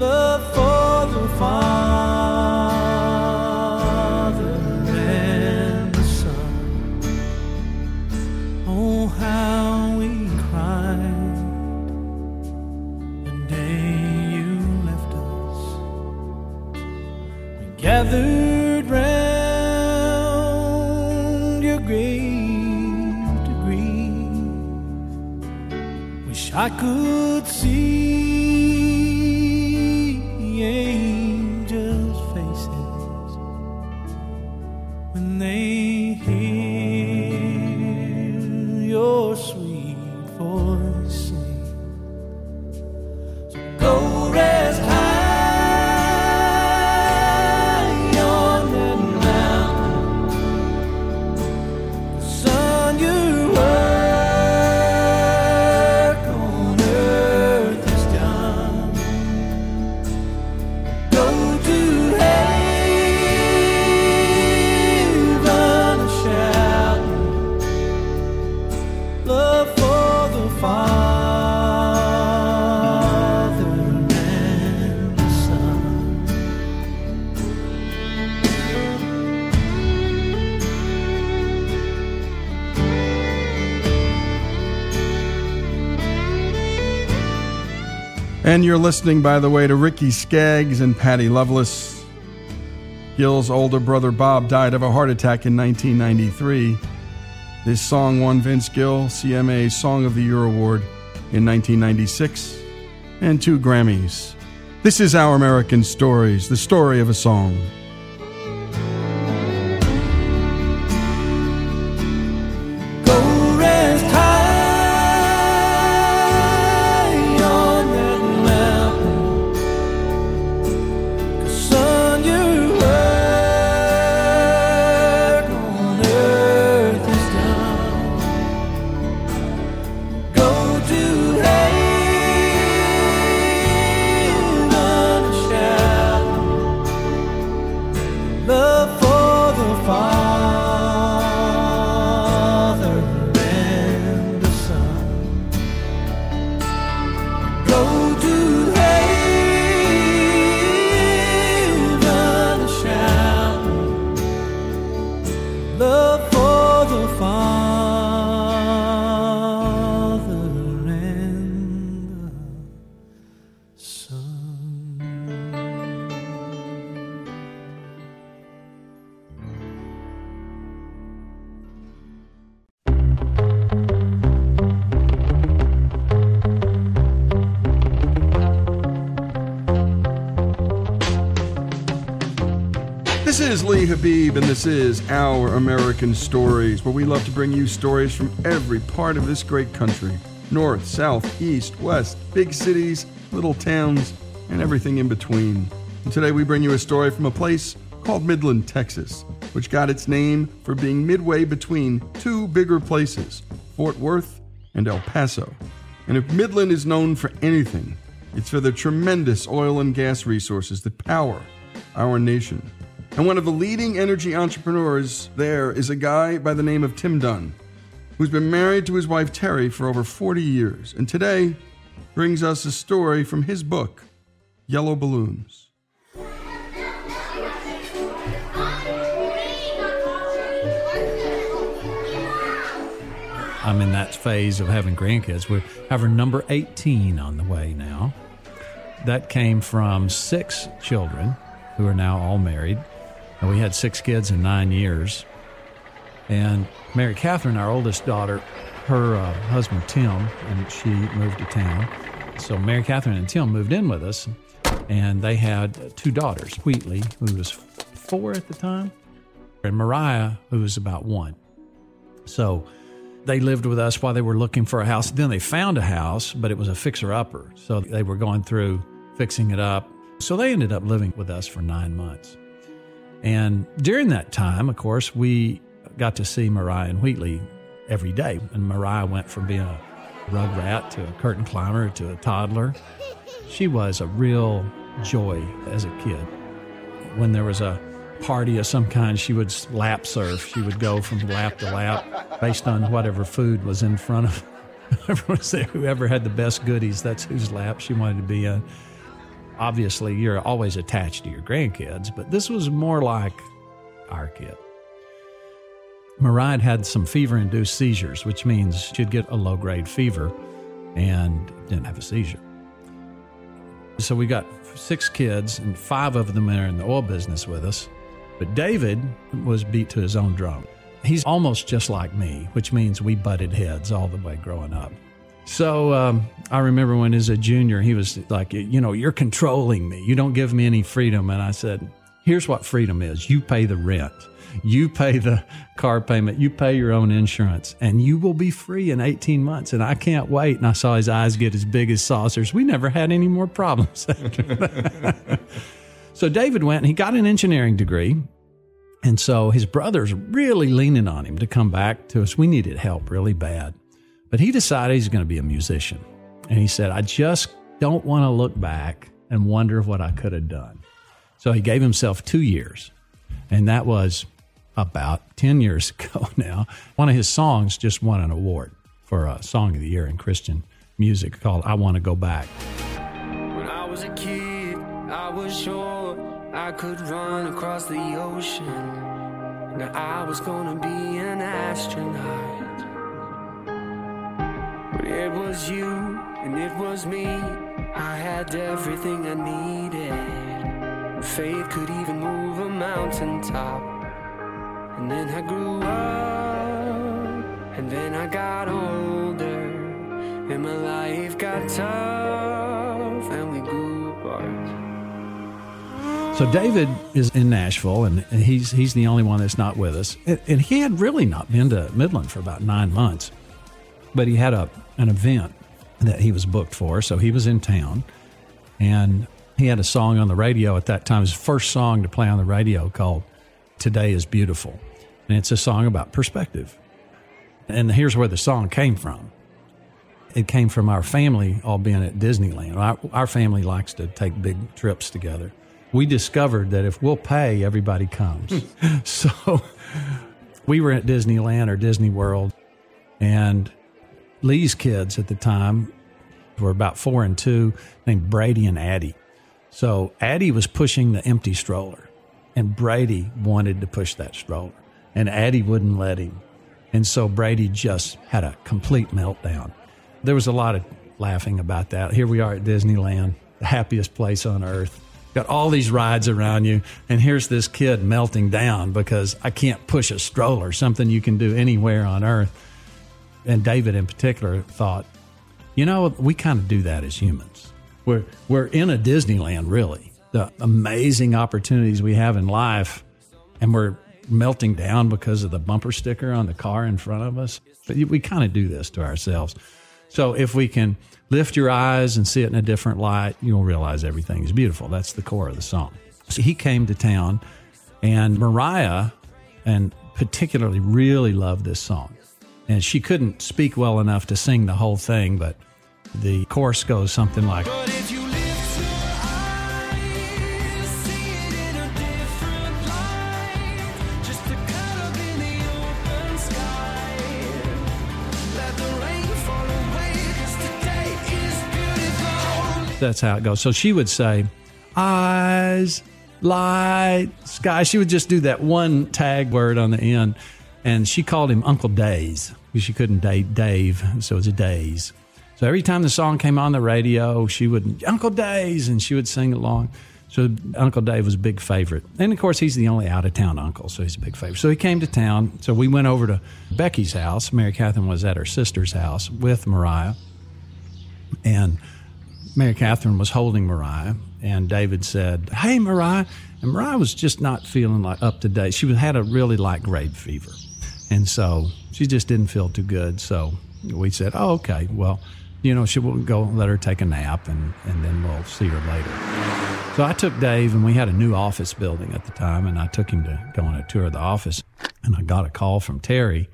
love for the Father and the Son. Oh, how we cried the day you left us. We gathered round your grave to grieve. Wish I could see And you're listening, by the way, to Ricky Skaggs and Patty Loveless. Gill's older brother Bob died of a heart attack in 1993. This song won Vince Gill CMA Song of the Year Award in 1996 and two Grammys. This is Our American Stories, the story of a song. Habeeb, and this is Our American Stories, where we love to bring you stories from every part of this great country north, south, east, west, big cities, little towns, and everything in between. And today we bring you a story from a place called Midland, Texas, which got its name for being midway between two bigger places, Fort Worth and El Paso. And if Midland is known for anything, it's for the tremendous oil and gas resources that power our nation. And one of the leading energy entrepreneurs there is a guy by the name of Tim Dunn, who's been married to his wife Terry for over 40 years. And today brings us a story from his book, Yellow Balloons. I'm in that phase of having grandkids. We have our number 18 on the way now. That came from six children who are now all married and we had six kids in nine years. And Mary Catherine, our oldest daughter, her uh, husband Tim, and she moved to town. So Mary Catherine and Tim moved in with us, and they had two daughters, Wheatley, who was four at the time, and Mariah, who was about one. So they lived with us while they were looking for a house. Then they found a house, but it was a fixer upper. So they were going through fixing it up. So they ended up living with us for nine months. And during that time, of course, we got to see Mariah and Wheatley every day. And Mariah went from being a rug rat to a curtain climber to a toddler. She was a real joy as a kid. When there was a party of some kind, she would lap surf. She would go from lap to lap based on whatever food was in front of whoever was there. Whoever had the best goodies, that's whose lap she wanted to be in. Obviously, you're always attached to your grandkids, but this was more like our kid. Mariah had some fever induced seizures, which means she'd get a low grade fever and didn't have a seizure. So we got six kids, and five of them are in the oil business with us. But David was beat to his own drum. He's almost just like me, which means we butted heads all the way growing up. So um, I remember when as a junior, he was like, You know, you're controlling me. You don't give me any freedom. And I said, Here's what freedom is you pay the rent, you pay the car payment, you pay your own insurance, and you will be free in 18 months. And I can't wait. And I saw his eyes get as big as saucers. We never had any more problems after that. so David went and he got an engineering degree. And so his brother's really leaning on him to come back to us. We needed help really bad. But he decided he's going to be a musician. And he said, I just don't want to look back and wonder what I could have done. So he gave himself two years. And that was about 10 years ago now. One of his songs just won an award for a Song of the Year in Christian music called I Want to Go Back. When I was a kid, I was sure I could run across the ocean. Now I was gonna be an astronaut. But it was you and it was me. I had everything I needed. Faith could even move a mountaintop. And then I grew up, and then I got older, and my life got tough, and we grew apart. So David is in Nashville, and he's he's the only one that's not with us. And, and he had really not been to Midland for about nine months, but he had a an event that he was booked for, so he was in town, and he had a song on the radio at that time. His first song to play on the radio called "Today Is Beautiful," and it's a song about perspective. And here's where the song came from. It came from our family all being at Disneyland. Our, our family likes to take big trips together. We discovered that if we'll pay, everybody comes. so we were at Disneyland or Disney World, and Lee's kids at the time were about four and two, named Brady and Addie. So Addie was pushing the empty stroller, and Brady wanted to push that stroller, and Addie wouldn't let him. And so Brady just had a complete meltdown. There was a lot of laughing about that. Here we are at Disneyland, the happiest place on earth. Got all these rides around you, and here's this kid melting down because I can't push a stroller, something you can do anywhere on earth. And David, in particular, thought, you know, we kind of do that as humans. We're, we're in a Disneyland, really. The amazing opportunities we have in life, and we're melting down because of the bumper sticker on the car in front of us. But we kind of do this to ourselves. So if we can lift your eyes and see it in a different light, you'll realize everything is beautiful. That's the core of the song. So he came to town, and Mariah, and particularly, really loved this song. And she couldn't speak well enough to sing the whole thing, but the chorus goes something like. That's how it goes. So she would say, eyes, light, sky. She would just do that one tag word on the end. And she called him Uncle Days because she couldn't date Dave, so it was a Days. So every time the song came on the radio, she would Uncle Days, and she would sing along. So Uncle Dave was a big favorite, and of course he's the only out of town uncle, so he's a big favorite. So he came to town. So we went over to Becky's house. Mary Catherine was at her sister's house with Mariah, and Mary Catherine was holding Mariah, and David said, "Hey, Mariah," and Mariah was just not feeling like up to date. She had a really like grade fever, and so she just didn't feel too good. So we said, "Oh, okay, well." You know, she will go let her take a nap and, and then we'll see her later. So I took Dave and we had a new office building at the time and I took him to go on a tour of the office and I got a call from Terry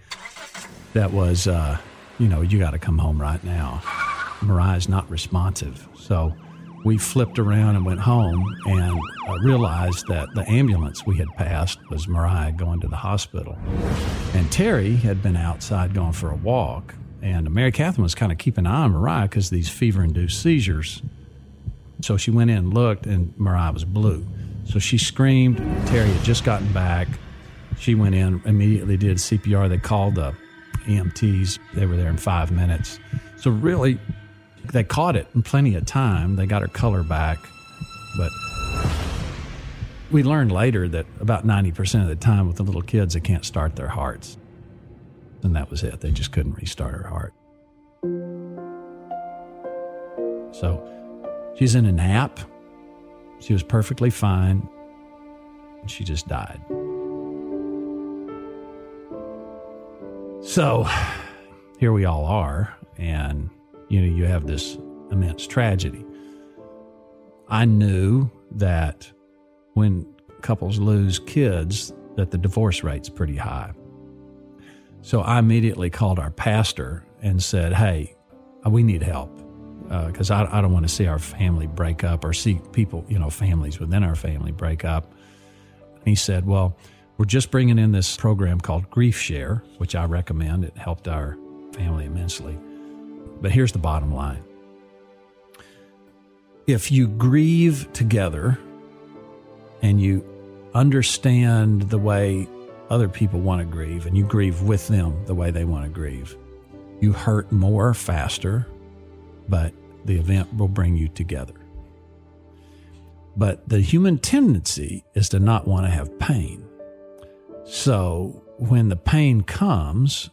that was, uh, you know, you got to come home right now. Mariah's not responsive. So we flipped around and went home and uh, realized that the ambulance we had passed was Mariah going to the hospital. And Terry had been outside going for a walk. And Mary Catherine was kind of keeping an eye on Mariah because these fever induced seizures. So she went in and looked, and Mariah was blue. So she screamed. Terry had just gotten back. She went in, immediately did CPR. They called the EMTs. They were there in five minutes. So really, they caught it in plenty of time. They got her color back. But we learned later that about 90% of the time with the little kids, they can't start their hearts. And that was it. They just couldn't restart her heart. So she's in a nap. She was perfectly fine. She just died. So here we all are, and you know, you have this immense tragedy. I knew that when couples lose kids, that the divorce rate's pretty high. So I immediately called our pastor and said, Hey, we need help because uh, I, I don't want to see our family break up or see people, you know, families within our family break up. And he said, Well, we're just bringing in this program called Grief Share, which I recommend. It helped our family immensely. But here's the bottom line if you grieve together and you understand the way other people want to grieve and you grieve with them the way they want to grieve. You hurt more faster, but the event will bring you together. But the human tendency is to not want to have pain. So when the pain comes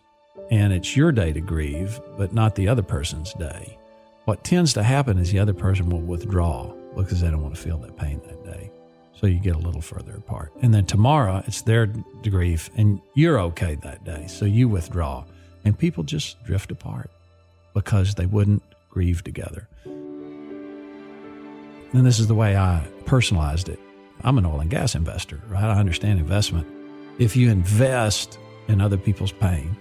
and it's your day to grieve, but not the other person's day, what tends to happen is the other person will withdraw because they don't want to feel that pain that day. So you get a little further apart. And then tomorrow it's their grief and you're okay that day. So you withdraw and people just drift apart because they wouldn't grieve together. And this is the way I personalized it. I'm an oil and gas investor, right? I understand investment. If you invest in other people's pain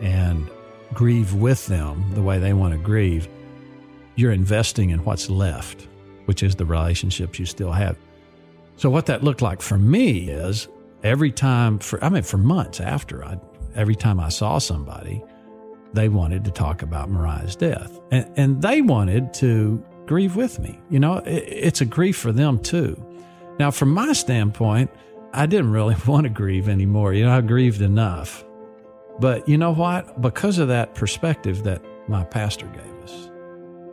and grieve with them the way they want to grieve, you're investing in what's left, which is the relationships you still have. So what that looked like for me is every time for I mean for months after I every time I saw somebody, they wanted to talk about Mariah's death. And and they wanted to grieve with me. You know, it, it's a grief for them too. Now from my standpoint, I didn't really want to grieve anymore. You know, I grieved enough. But you know what? Because of that perspective that my pastor gave us,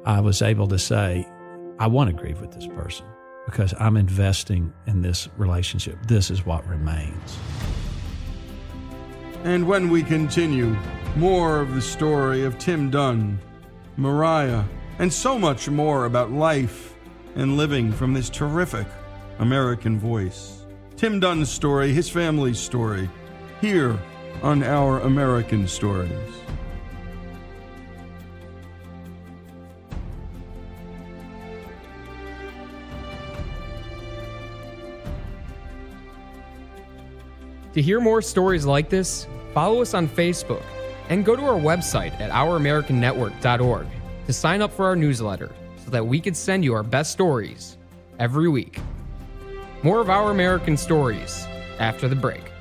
I was able to say, I want to grieve with this person because I'm investing in this relationship. This is what remains. And when we continue, more of the story of Tim Dunn, Mariah, and so much more about life and living from this terrific American voice. Tim Dunn's story, his family's story, here on Our American Stories. To hear more stories like this, follow us on Facebook and go to our website at ouramericannetwork.org to sign up for our newsletter so that we can send you our best stories every week. More of Our American Stories after the break.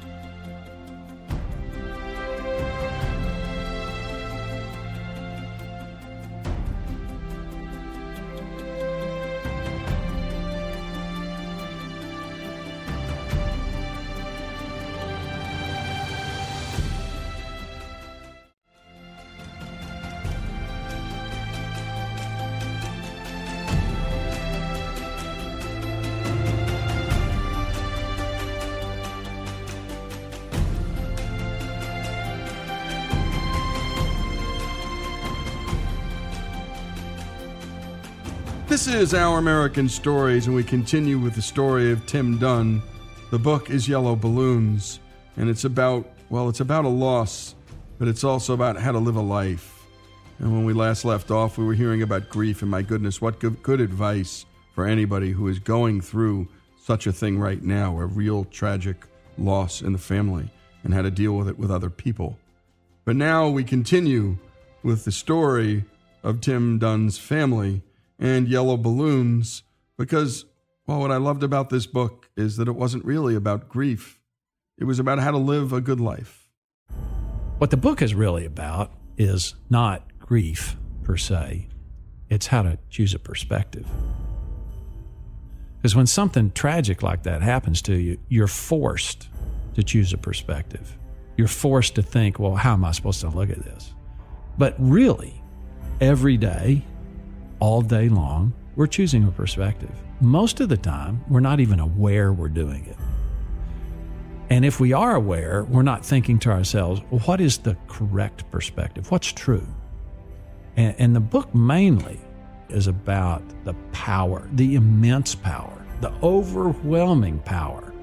This is Our American Stories, and we continue with the story of Tim Dunn. The book is Yellow Balloons, and it's about, well, it's about a loss, but it's also about how to live a life. And when we last left off, we were hearing about grief, and my goodness, what good, good advice for anybody who is going through such a thing right now a real tragic loss in the family and how to deal with it with other people. But now we continue with the story of Tim Dunn's family and Yellow Balloons because, well, what I loved about this book is that it wasn't really about grief, it was about how to live a good life. What the book is really about is not grief per se, it's how to choose a perspective. Because when something tragic like that happens to you, you're forced to choose a perspective. You're forced to think, well, how am I supposed to look at this? But really, every day, all day long, we're choosing a perspective. Most of the time, we're not even aware we're doing it. And if we are aware, we're not thinking to ourselves, well, what is the correct perspective? What's true? And, and the book mainly is about the power, the immense power, the overwhelming power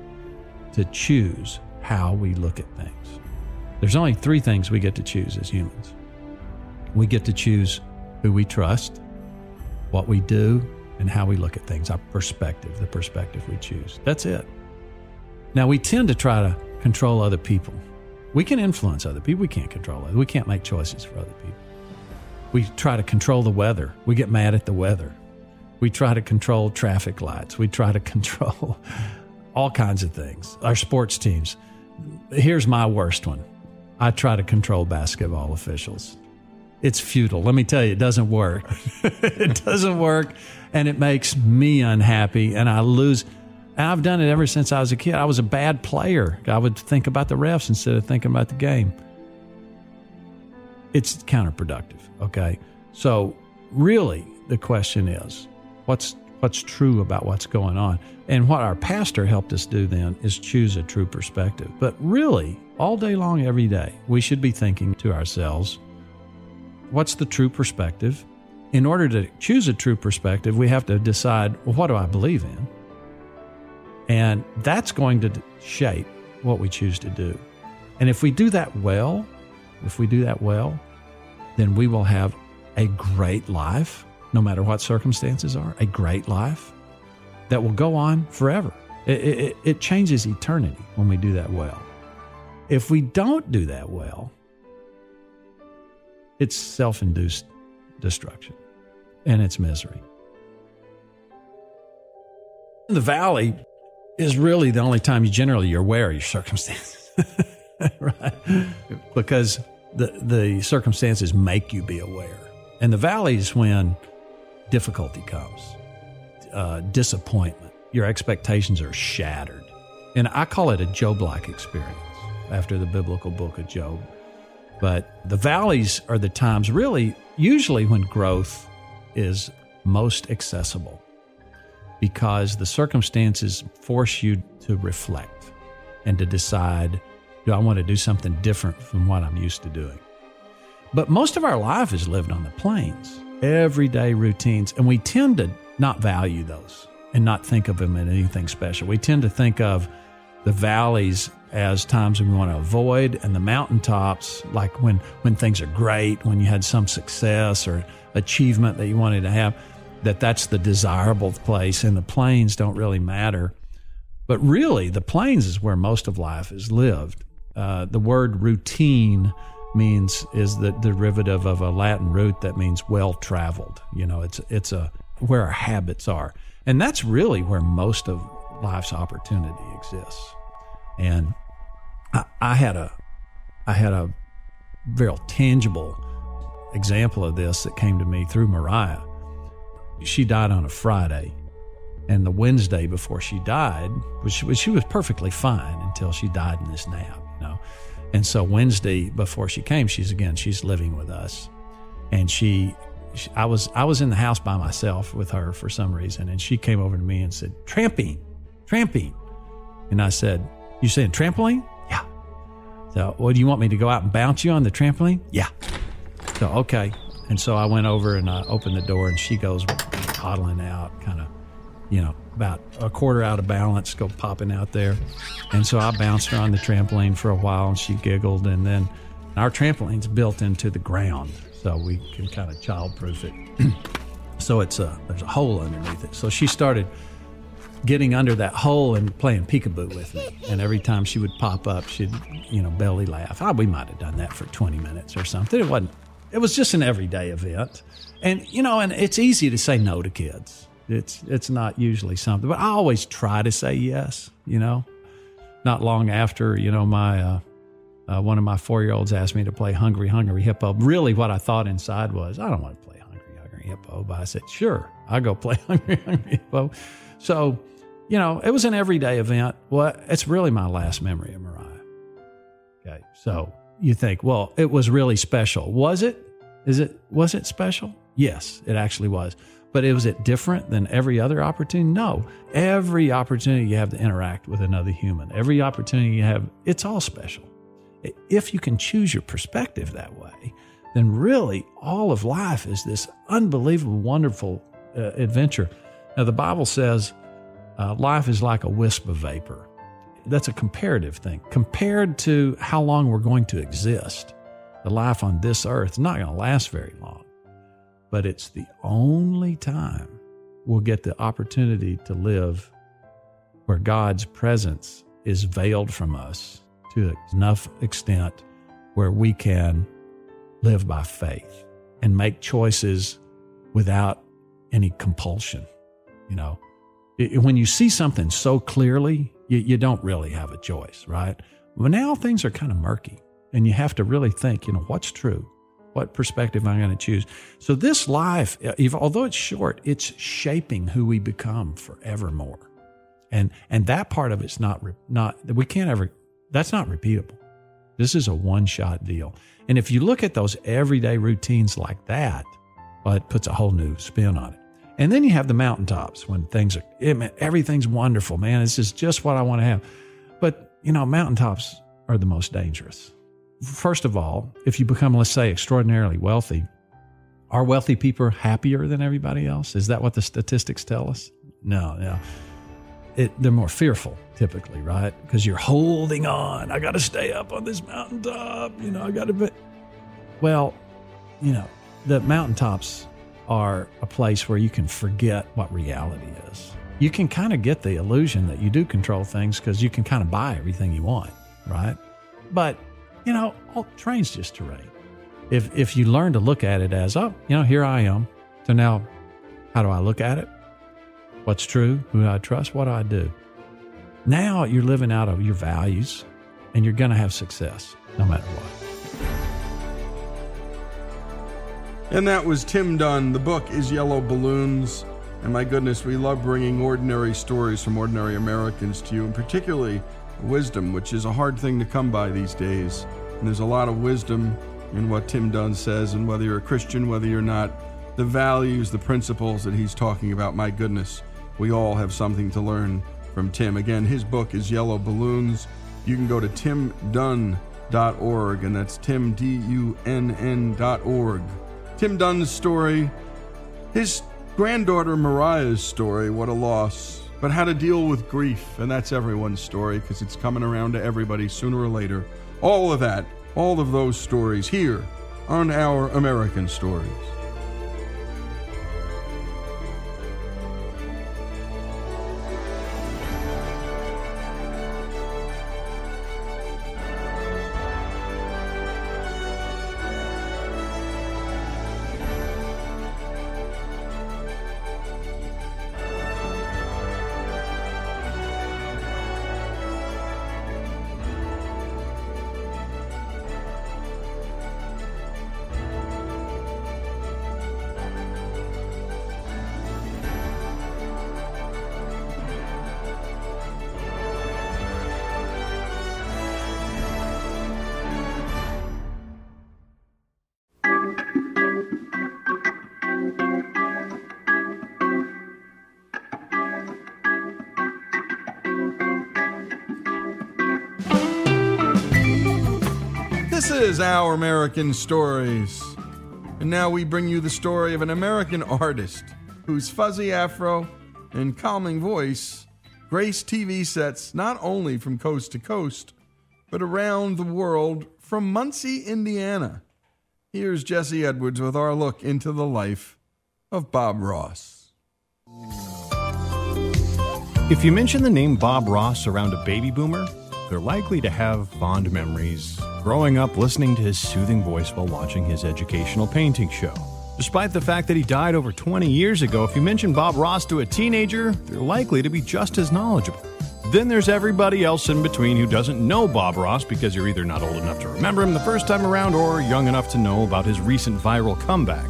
to choose how we look at things. There's only three things we get to choose as humans we get to choose who we trust, what we do, and how we look at things, our perspective, the perspective we choose. That's it. Now, we tend to try to control other people. We can influence other people, we can't control others. We can't make choices for other people. We try to control the weather. We get mad at the weather. We try to control traffic lights. We try to control all kinds of things. Our sports teams. Here's my worst one I try to control basketball officials. It's futile. Let me tell you, it doesn't work. it doesn't work, and it makes me unhappy, and I lose. I've done it ever since I was a kid. I was a bad player. I would think about the refs instead of thinking about the game. It's counterproductive. Okay, so really, the question is, what's what's true about what's going on? And what our pastor helped us do then is choose a true perspective. But really, all day long, every day, we should be thinking to ourselves what's the true perspective? In order to choose a true perspective, we have to decide well, what do I believe in? And that's going to shape what we choose to do. And if we do that well, if we do that well, then we will have a great life, no matter what circumstances are, a great life that will go on forever. It, it, it changes eternity when we do that well. If we don't do that well, it's self induced destruction and it's misery. The valley is really the only time you generally you're aware of your circumstances, right? Because the the circumstances make you be aware, and the valley is when difficulty comes, uh, disappointment, your expectations are shattered, and I call it a Job-like experience after the biblical book of Job. But the valleys are the times, really, usually when growth is most accessible because the circumstances force you to reflect and to decide do I want to do something different from what I'm used to doing? But most of our life is lived on the plains, everyday routines, and we tend to not value those and not think of them as anything special. We tend to think of the valleys as times we want to avoid and the mountaintops like when when things are great when you had some success or achievement that you wanted to have that that's the desirable place and the plains don't really matter. But really the plains is where most of life is lived. Uh, the word routine means is the derivative of a latin root that means well traveled you know it's it's a where our habits are. And that's really where most of life's opportunity exists and I, I had a I had a very tangible example of this that came to me through Mariah. She died on a Friday, and the Wednesday before she died, which was she was perfectly fine until she died in this nap, you know. And so Wednesday before she came, she's again she's living with us, and she, she I was I was in the house by myself with her for some reason, and she came over to me and said, "Tramping, tramping," and I said, "You saying trampoline?" Yeah. So, well, do you want me to go out and bounce you on the trampoline? Yeah. So, okay. And so I went over and I opened the door, and she goes toddling out, kind of, you know, about a quarter out of balance, go popping out there. And so I bounced her on the trampoline for a while, and she giggled. And then our trampoline's built into the ground, so we can kind of childproof it. so it's a there's a hole underneath it. So she started getting under that hole and playing peekaboo with me. And every time she would pop up, she'd, you know, belly laugh. Oh, we might have done that for 20 minutes or something. It wasn't, it was just an everyday event. And, you know, and it's easy to say no to kids. It's, it's not usually something, but I always try to say yes, you know. Not long after, you know, my, uh, uh, one of my four year olds asked me to play Hungry, Hungry Hippo. Really, what I thought inside was, I don't want to play Hungry, Hungry Hippo. But I said, sure, I'll go play Hungry, Hungry Hippo. So, you know, it was an everyday event. Well, it's really my last memory of Mariah. Okay. So you think, well, it was really special. Was it? Is it, was it special? Yes, it actually was. But was it different than every other opportunity? No. Every opportunity you have to interact with another human, every opportunity you have, it's all special. If you can choose your perspective that way, then really all of life is this unbelievable, wonderful uh, adventure. Now, the Bible says uh, life is like a wisp of vapor. That's a comparative thing. Compared to how long we're going to exist, the life on this earth is not going to last very long. But it's the only time we'll get the opportunity to live where God's presence is veiled from us to enough extent where we can live by faith and make choices without any compulsion. You know, when you see something so clearly, you, you don't really have a choice, right? But now things are kind of murky and you have to really think, you know, what's true? What perspective am I going to choose? So this life, uh, although it's short, it's shaping who we become forevermore. And, and that part of it's not, not, we can't ever, that's not repeatable. This is a one shot deal. And if you look at those everyday routines like that, well, it puts a whole new spin on it. And then you have the mountaintops when things are, it, everything's wonderful, man. This is just what I want to have. But, you know, mountaintops are the most dangerous. First of all, if you become, let's say, extraordinarily wealthy, are wealthy people happier than everybody else? Is that what the statistics tell us? No, no. It, they're more fearful typically, right? Because you're holding on. I got to stay up on this mountaintop. You know, I got to be. Well, you know, the mountaintops are a place where you can forget what reality is. You can kind of get the illusion that you do control things because you can kind of buy everything you want, right? But, you know, all train's just terrain. If, if you learn to look at it as, oh, you know, here I am. So now, how do I look at it? What's true? Who do I trust? What do I do? Now you're living out of your values and you're going to have success no matter what. And that was Tim Dunn. The book is Yellow Balloons. And my goodness, we love bringing ordinary stories from ordinary Americans to you, and particularly wisdom, which is a hard thing to come by these days. And there's a lot of wisdom in what Tim Dunn says, and whether you're a Christian, whether you're not, the values, the principles that he's talking about, my goodness, we all have something to learn from Tim. Again, his book is Yellow Balloons. You can go to timdunn.org, and that's timdunn.org. Tim Dunn's story, his granddaughter Mariah's story, what a loss, but how to deal with grief, and that's everyone's story because it's coming around to everybody sooner or later. All of that, all of those stories here on Our American Stories. Is Our American Stories. And now we bring you the story of an American artist whose fuzzy afro and calming voice grace TV sets not only from coast to coast, but around the world from Muncie, Indiana. Here's Jesse Edwards with our look into the life of Bob Ross. If you mention the name Bob Ross around a baby boomer, they're likely to have fond memories growing up listening to his soothing voice while watching his educational painting show. Despite the fact that he died over 20 years ago, if you mention Bob Ross to a teenager, they're likely to be just as knowledgeable. Then there's everybody else in between who doesn't know Bob Ross because you're either not old enough to remember him the first time around or young enough to know about his recent viral comeback.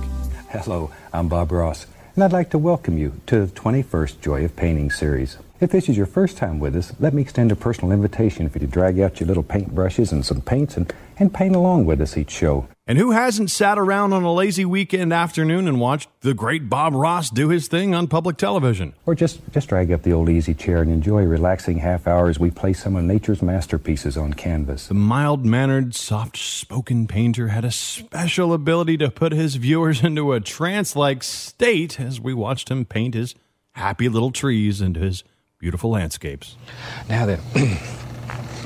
Hello, I'm Bob Ross, and I'd like to welcome you to the 21st Joy of Painting series. If this is your first time with us, let me extend a personal invitation for you to drag out your little paintbrushes and some paints and, and paint along with us each show. And who hasn't sat around on a lazy weekend afternoon and watched the great Bob Ross do his thing on public television? Or just, just drag up the old easy chair and enjoy a relaxing half hour as we play some of nature's masterpieces on canvas. The mild mannered, soft spoken painter had a special ability to put his viewers into a trance like state as we watched him paint his happy little trees and his beautiful landscapes. Now then,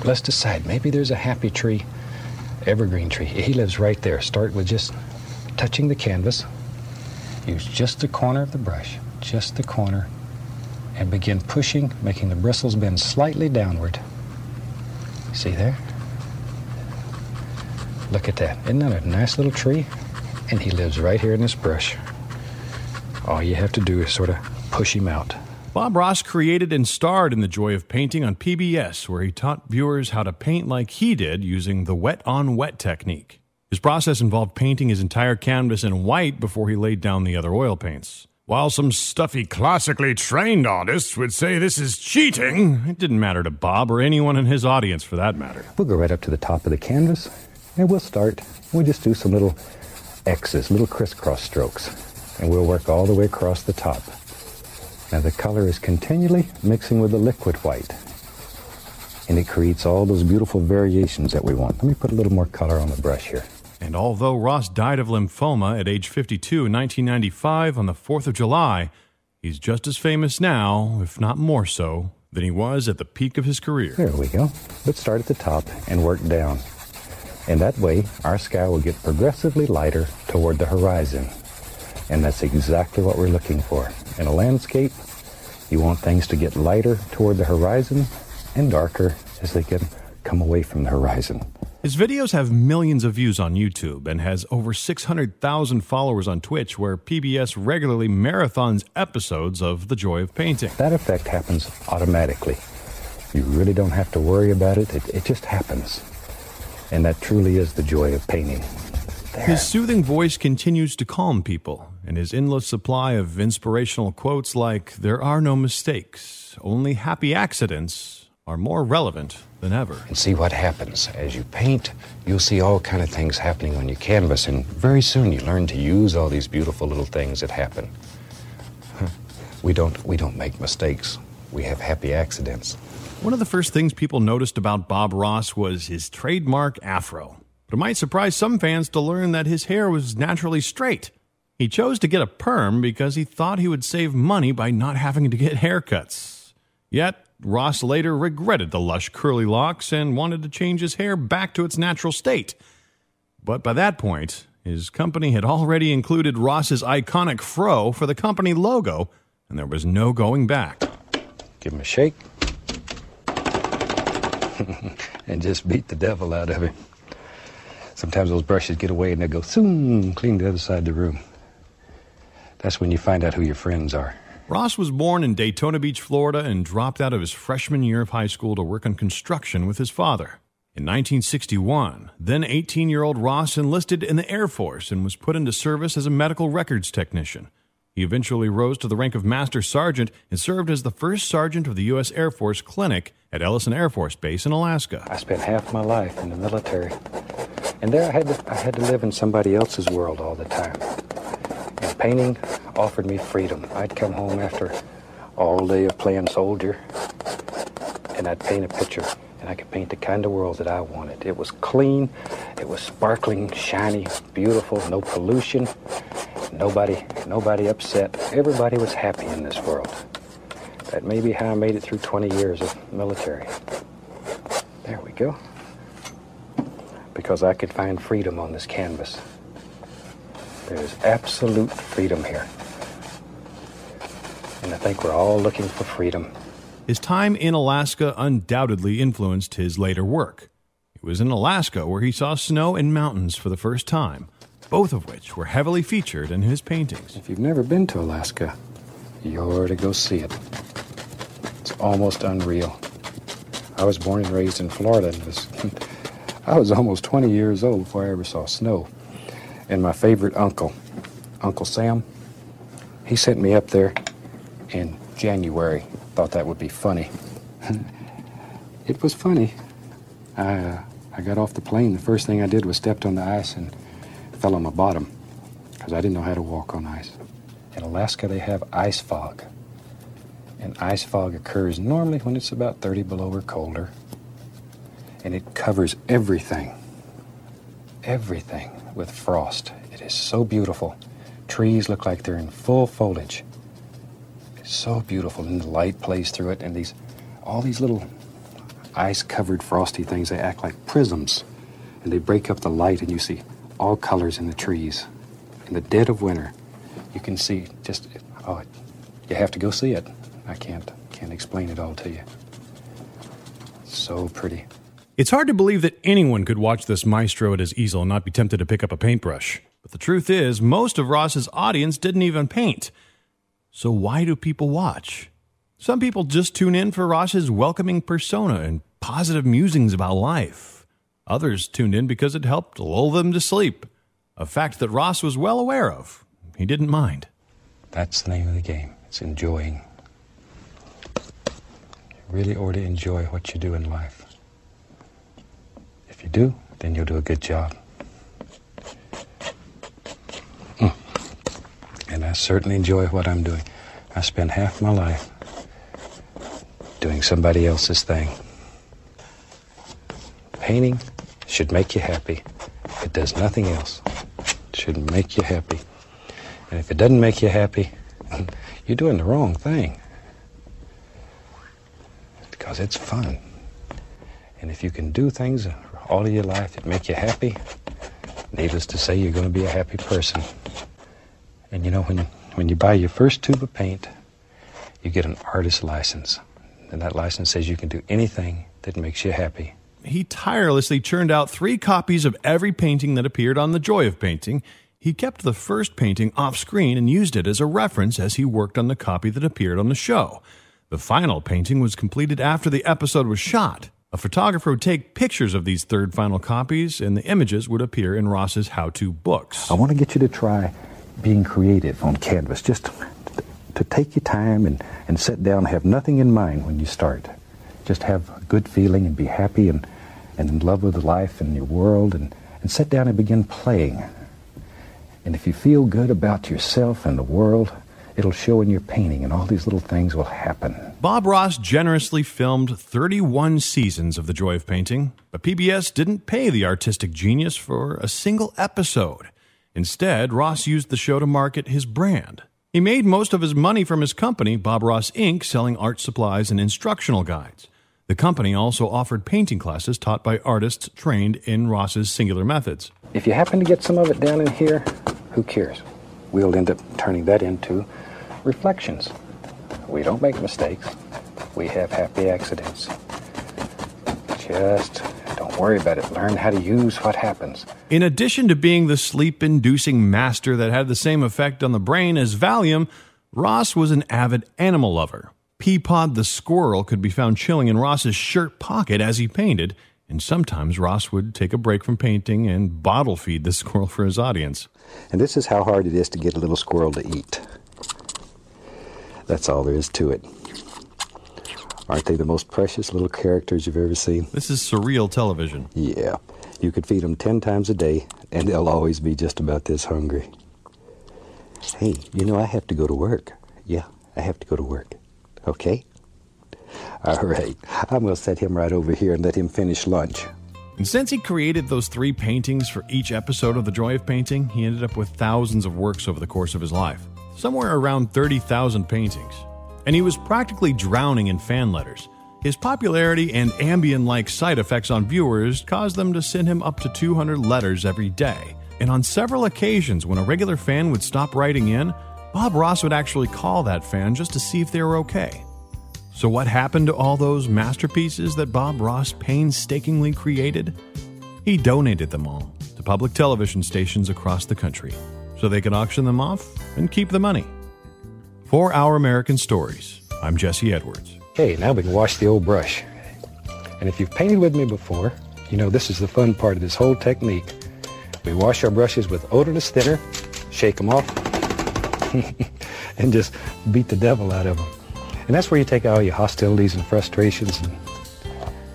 let's decide. Maybe there's a happy tree, evergreen tree. He lives right there. Start with just touching the canvas. Use just the corner of the brush, just the corner, and begin pushing, making the bristles bend slightly downward. See there? Look at that. Isn't that a nice little tree? And he lives right here in this brush. All you have to do is sort of push him out. Bob Ross created and starred in The Joy of Painting on PBS, where he taught viewers how to paint like he did using the wet on wet technique. His process involved painting his entire canvas in white before he laid down the other oil paints. While some stuffy, classically trained artists would say this is cheating, it didn't matter to Bob or anyone in his audience for that matter. We'll go right up to the top of the canvas and we'll start. We'll just do some little X's, little crisscross strokes, and we'll work all the way across the top. Now the color is continually mixing with the liquid white. And it creates all those beautiful variations that we want. Let me put a little more color on the brush here. And although Ross died of lymphoma at age 52 in 1995 on the 4th of July, he's just as famous now, if not more so, than he was at the peak of his career. There we go. Let's start at the top and work down. And that way, our sky will get progressively lighter toward the horizon. And that's exactly what we're looking for. In a landscape, you want things to get lighter toward the horizon and darker as they can come away from the horizon. His videos have millions of views on YouTube and has over 600,000 followers on Twitch, where PBS regularly marathons episodes of The Joy of Painting. That effect happens automatically. You really don't have to worry about it, it, it just happens. And that truly is the joy of painting. His soothing voice continues to calm people, and his endless supply of inspirational quotes like, There are no mistakes, only happy accidents, are more relevant than ever. And see what happens. As you paint, you'll see all kind of things happening on your canvas, and very soon you learn to use all these beautiful little things that happen. We don't, we don't make mistakes. We have happy accidents. One of the first things people noticed about Bob Ross was his trademark afro. But it might surprise some fans to learn that his hair was naturally straight. He chose to get a perm because he thought he would save money by not having to get haircuts. Yet, Ross later regretted the lush curly locks and wanted to change his hair back to its natural state. But by that point, his company had already included Ross's iconic fro for the company logo, and there was no going back. Give him a shake. and just beat the devil out of him. Sometimes those brushes get away and they go zoom, clean the other side of the room. That's when you find out who your friends are. Ross was born in Daytona Beach, Florida, and dropped out of his freshman year of high school to work on construction with his father. In 1961, then 18 year old Ross enlisted in the Air Force and was put into service as a medical records technician. He eventually rose to the rank of Master Sergeant and served as the first sergeant of the U.S. Air Force Clinic at Eielson Air Force Base in Alaska. I spent half my life in the military. And there I had to, I had to live in somebody else's world all the time. Painting offered me freedom. I'd come home after all day of playing soldier, and I'd paint a picture, and I could paint the kind of world that I wanted. It was clean, it was sparkling, shiny, beautiful, no pollution, Nobody, nobody upset. Everybody was happy in this world. That may be how I made it through 20 years of military. There we go. Because I could find freedom on this canvas. There's absolute freedom here. And I think we're all looking for freedom. His time in Alaska undoubtedly influenced his later work. It was in Alaska where he saw snow and mountains for the first time, both of which were heavily featured in his paintings. If you've never been to Alaska, you're to go see it. It's almost unreal. I was born and raised in Florida, and was, I was almost 20 years old before I ever saw snow. And my favorite uncle, Uncle Sam, he sent me up there in January. Thought that would be funny. it was funny. I, uh, I got off the plane. The first thing I did was stepped on the ice and fell on my bottom because I didn't know how to walk on ice. In Alaska, they have ice fog. And ice fog occurs normally when it's about 30 below or colder. And it covers everything. Everything with frost. It is so beautiful. Trees look like they're in full foliage. It's so beautiful, and the light plays through it, and these, all these little ice-covered frosty things, they act like prisms, and they break up the light, and you see all colors in the trees. In the dead of winter, you can see just, oh, you have to go see it. I can't, can't explain it all to you. So pretty. It's hard to believe that anyone could watch this maestro at his easel and not be tempted to pick up a paintbrush. But the truth is, most of Ross's audience didn't even paint. So why do people watch? Some people just tune in for Ross's welcoming persona and positive musings about life. Others tuned in because it helped lull them to sleep, a fact that Ross was well aware of. He didn't mind. That's the name of the game. It's enjoying. You really ought to enjoy what you do in life. If you do, then you'll do a good job. Mm. And I certainly enjoy what I'm doing. I spend half my life doing somebody else's thing. Painting should make you happy. It does nothing else. It should make you happy. And if it doesn't make you happy, you're doing the wrong thing. Because it's fun. And if you can do things all of your life that make you happy, needless to say, you're going to be a happy person. And you know, when, when you buy your first tube of paint, you get an artist license. And that license says you can do anything that makes you happy. He tirelessly churned out three copies of every painting that appeared on The Joy of Painting. He kept the first painting off screen and used it as a reference as he worked on the copy that appeared on the show. The final painting was completed after the episode was shot. A photographer would take pictures of these third final copies, and the images would appear in Ross's how to books. I want to get you to try being creative on canvas. Just to take your time and, and sit down have nothing in mind when you start. Just have a good feeling and be happy and, and in love with life and your world and, and sit down and begin playing. And if you feel good about yourself and the world, it'll show in your painting and all these little things will happen. Bob Ross generously filmed 31 seasons of The Joy of Painting, but PBS didn't pay the artistic genius for a single episode. Instead, Ross used the show to market his brand. He made most of his money from his company, Bob Ross Inc., selling art supplies and instructional guides. The company also offered painting classes taught by artists trained in Ross's singular methods. If you happen to get some of it down in here, who cares? We'll end up turning that into reflections. We don't make mistakes. We have happy accidents. Just don't worry about it. Learn how to use what happens. In addition to being the sleep inducing master that had the same effect on the brain as Valium, Ross was an avid animal lover. Peapod the squirrel could be found chilling in Ross's shirt pocket as he painted, and sometimes Ross would take a break from painting and bottle feed the squirrel for his audience. And this is how hard it is to get a little squirrel to eat. That's all there is to it. Aren't they the most precious little characters you've ever seen? This is surreal television. Yeah. You could feed them ten times a day, and they'll always be just about this hungry. Hey, you know, I have to go to work. Yeah, I have to go to work. Okay? All right. I'm going to set him right over here and let him finish lunch. And since he created those three paintings for each episode of The Joy of Painting, he ended up with thousands of works over the course of his life, somewhere around 30,000 paintings. And he was practically drowning in fan letters. His popularity and Ambien like side effects on viewers caused them to send him up to 200 letters every day. And on several occasions, when a regular fan would stop writing in, Bob Ross would actually call that fan just to see if they were okay. So, what happened to all those masterpieces that Bob Ross painstakingly created? He donated them all to public television stations across the country so they can auction them off and keep the money. For Our American Stories, I'm Jesse Edwards. Okay, now we can wash the old brush. And if you've painted with me before, you know this is the fun part of this whole technique. We wash our brushes with odorless thinner, shake them off, and just beat the devil out of them. And that's where you take all your hostilities and frustrations, and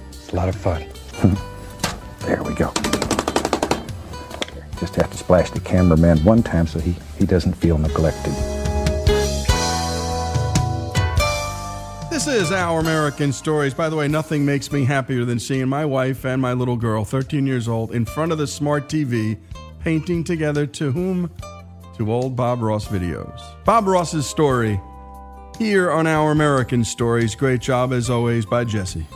it's a lot of fun. There we go. Just have to splash the cameraman one time so he, he doesn't feel neglected. This is Our American Stories. By the way, nothing makes me happier than seeing my wife and my little girl, 13 years old, in front of the smart TV, painting together to whom? To old Bob Ross videos. Bob Ross's story here on Our American Stories. Great job, as always, by Jesse.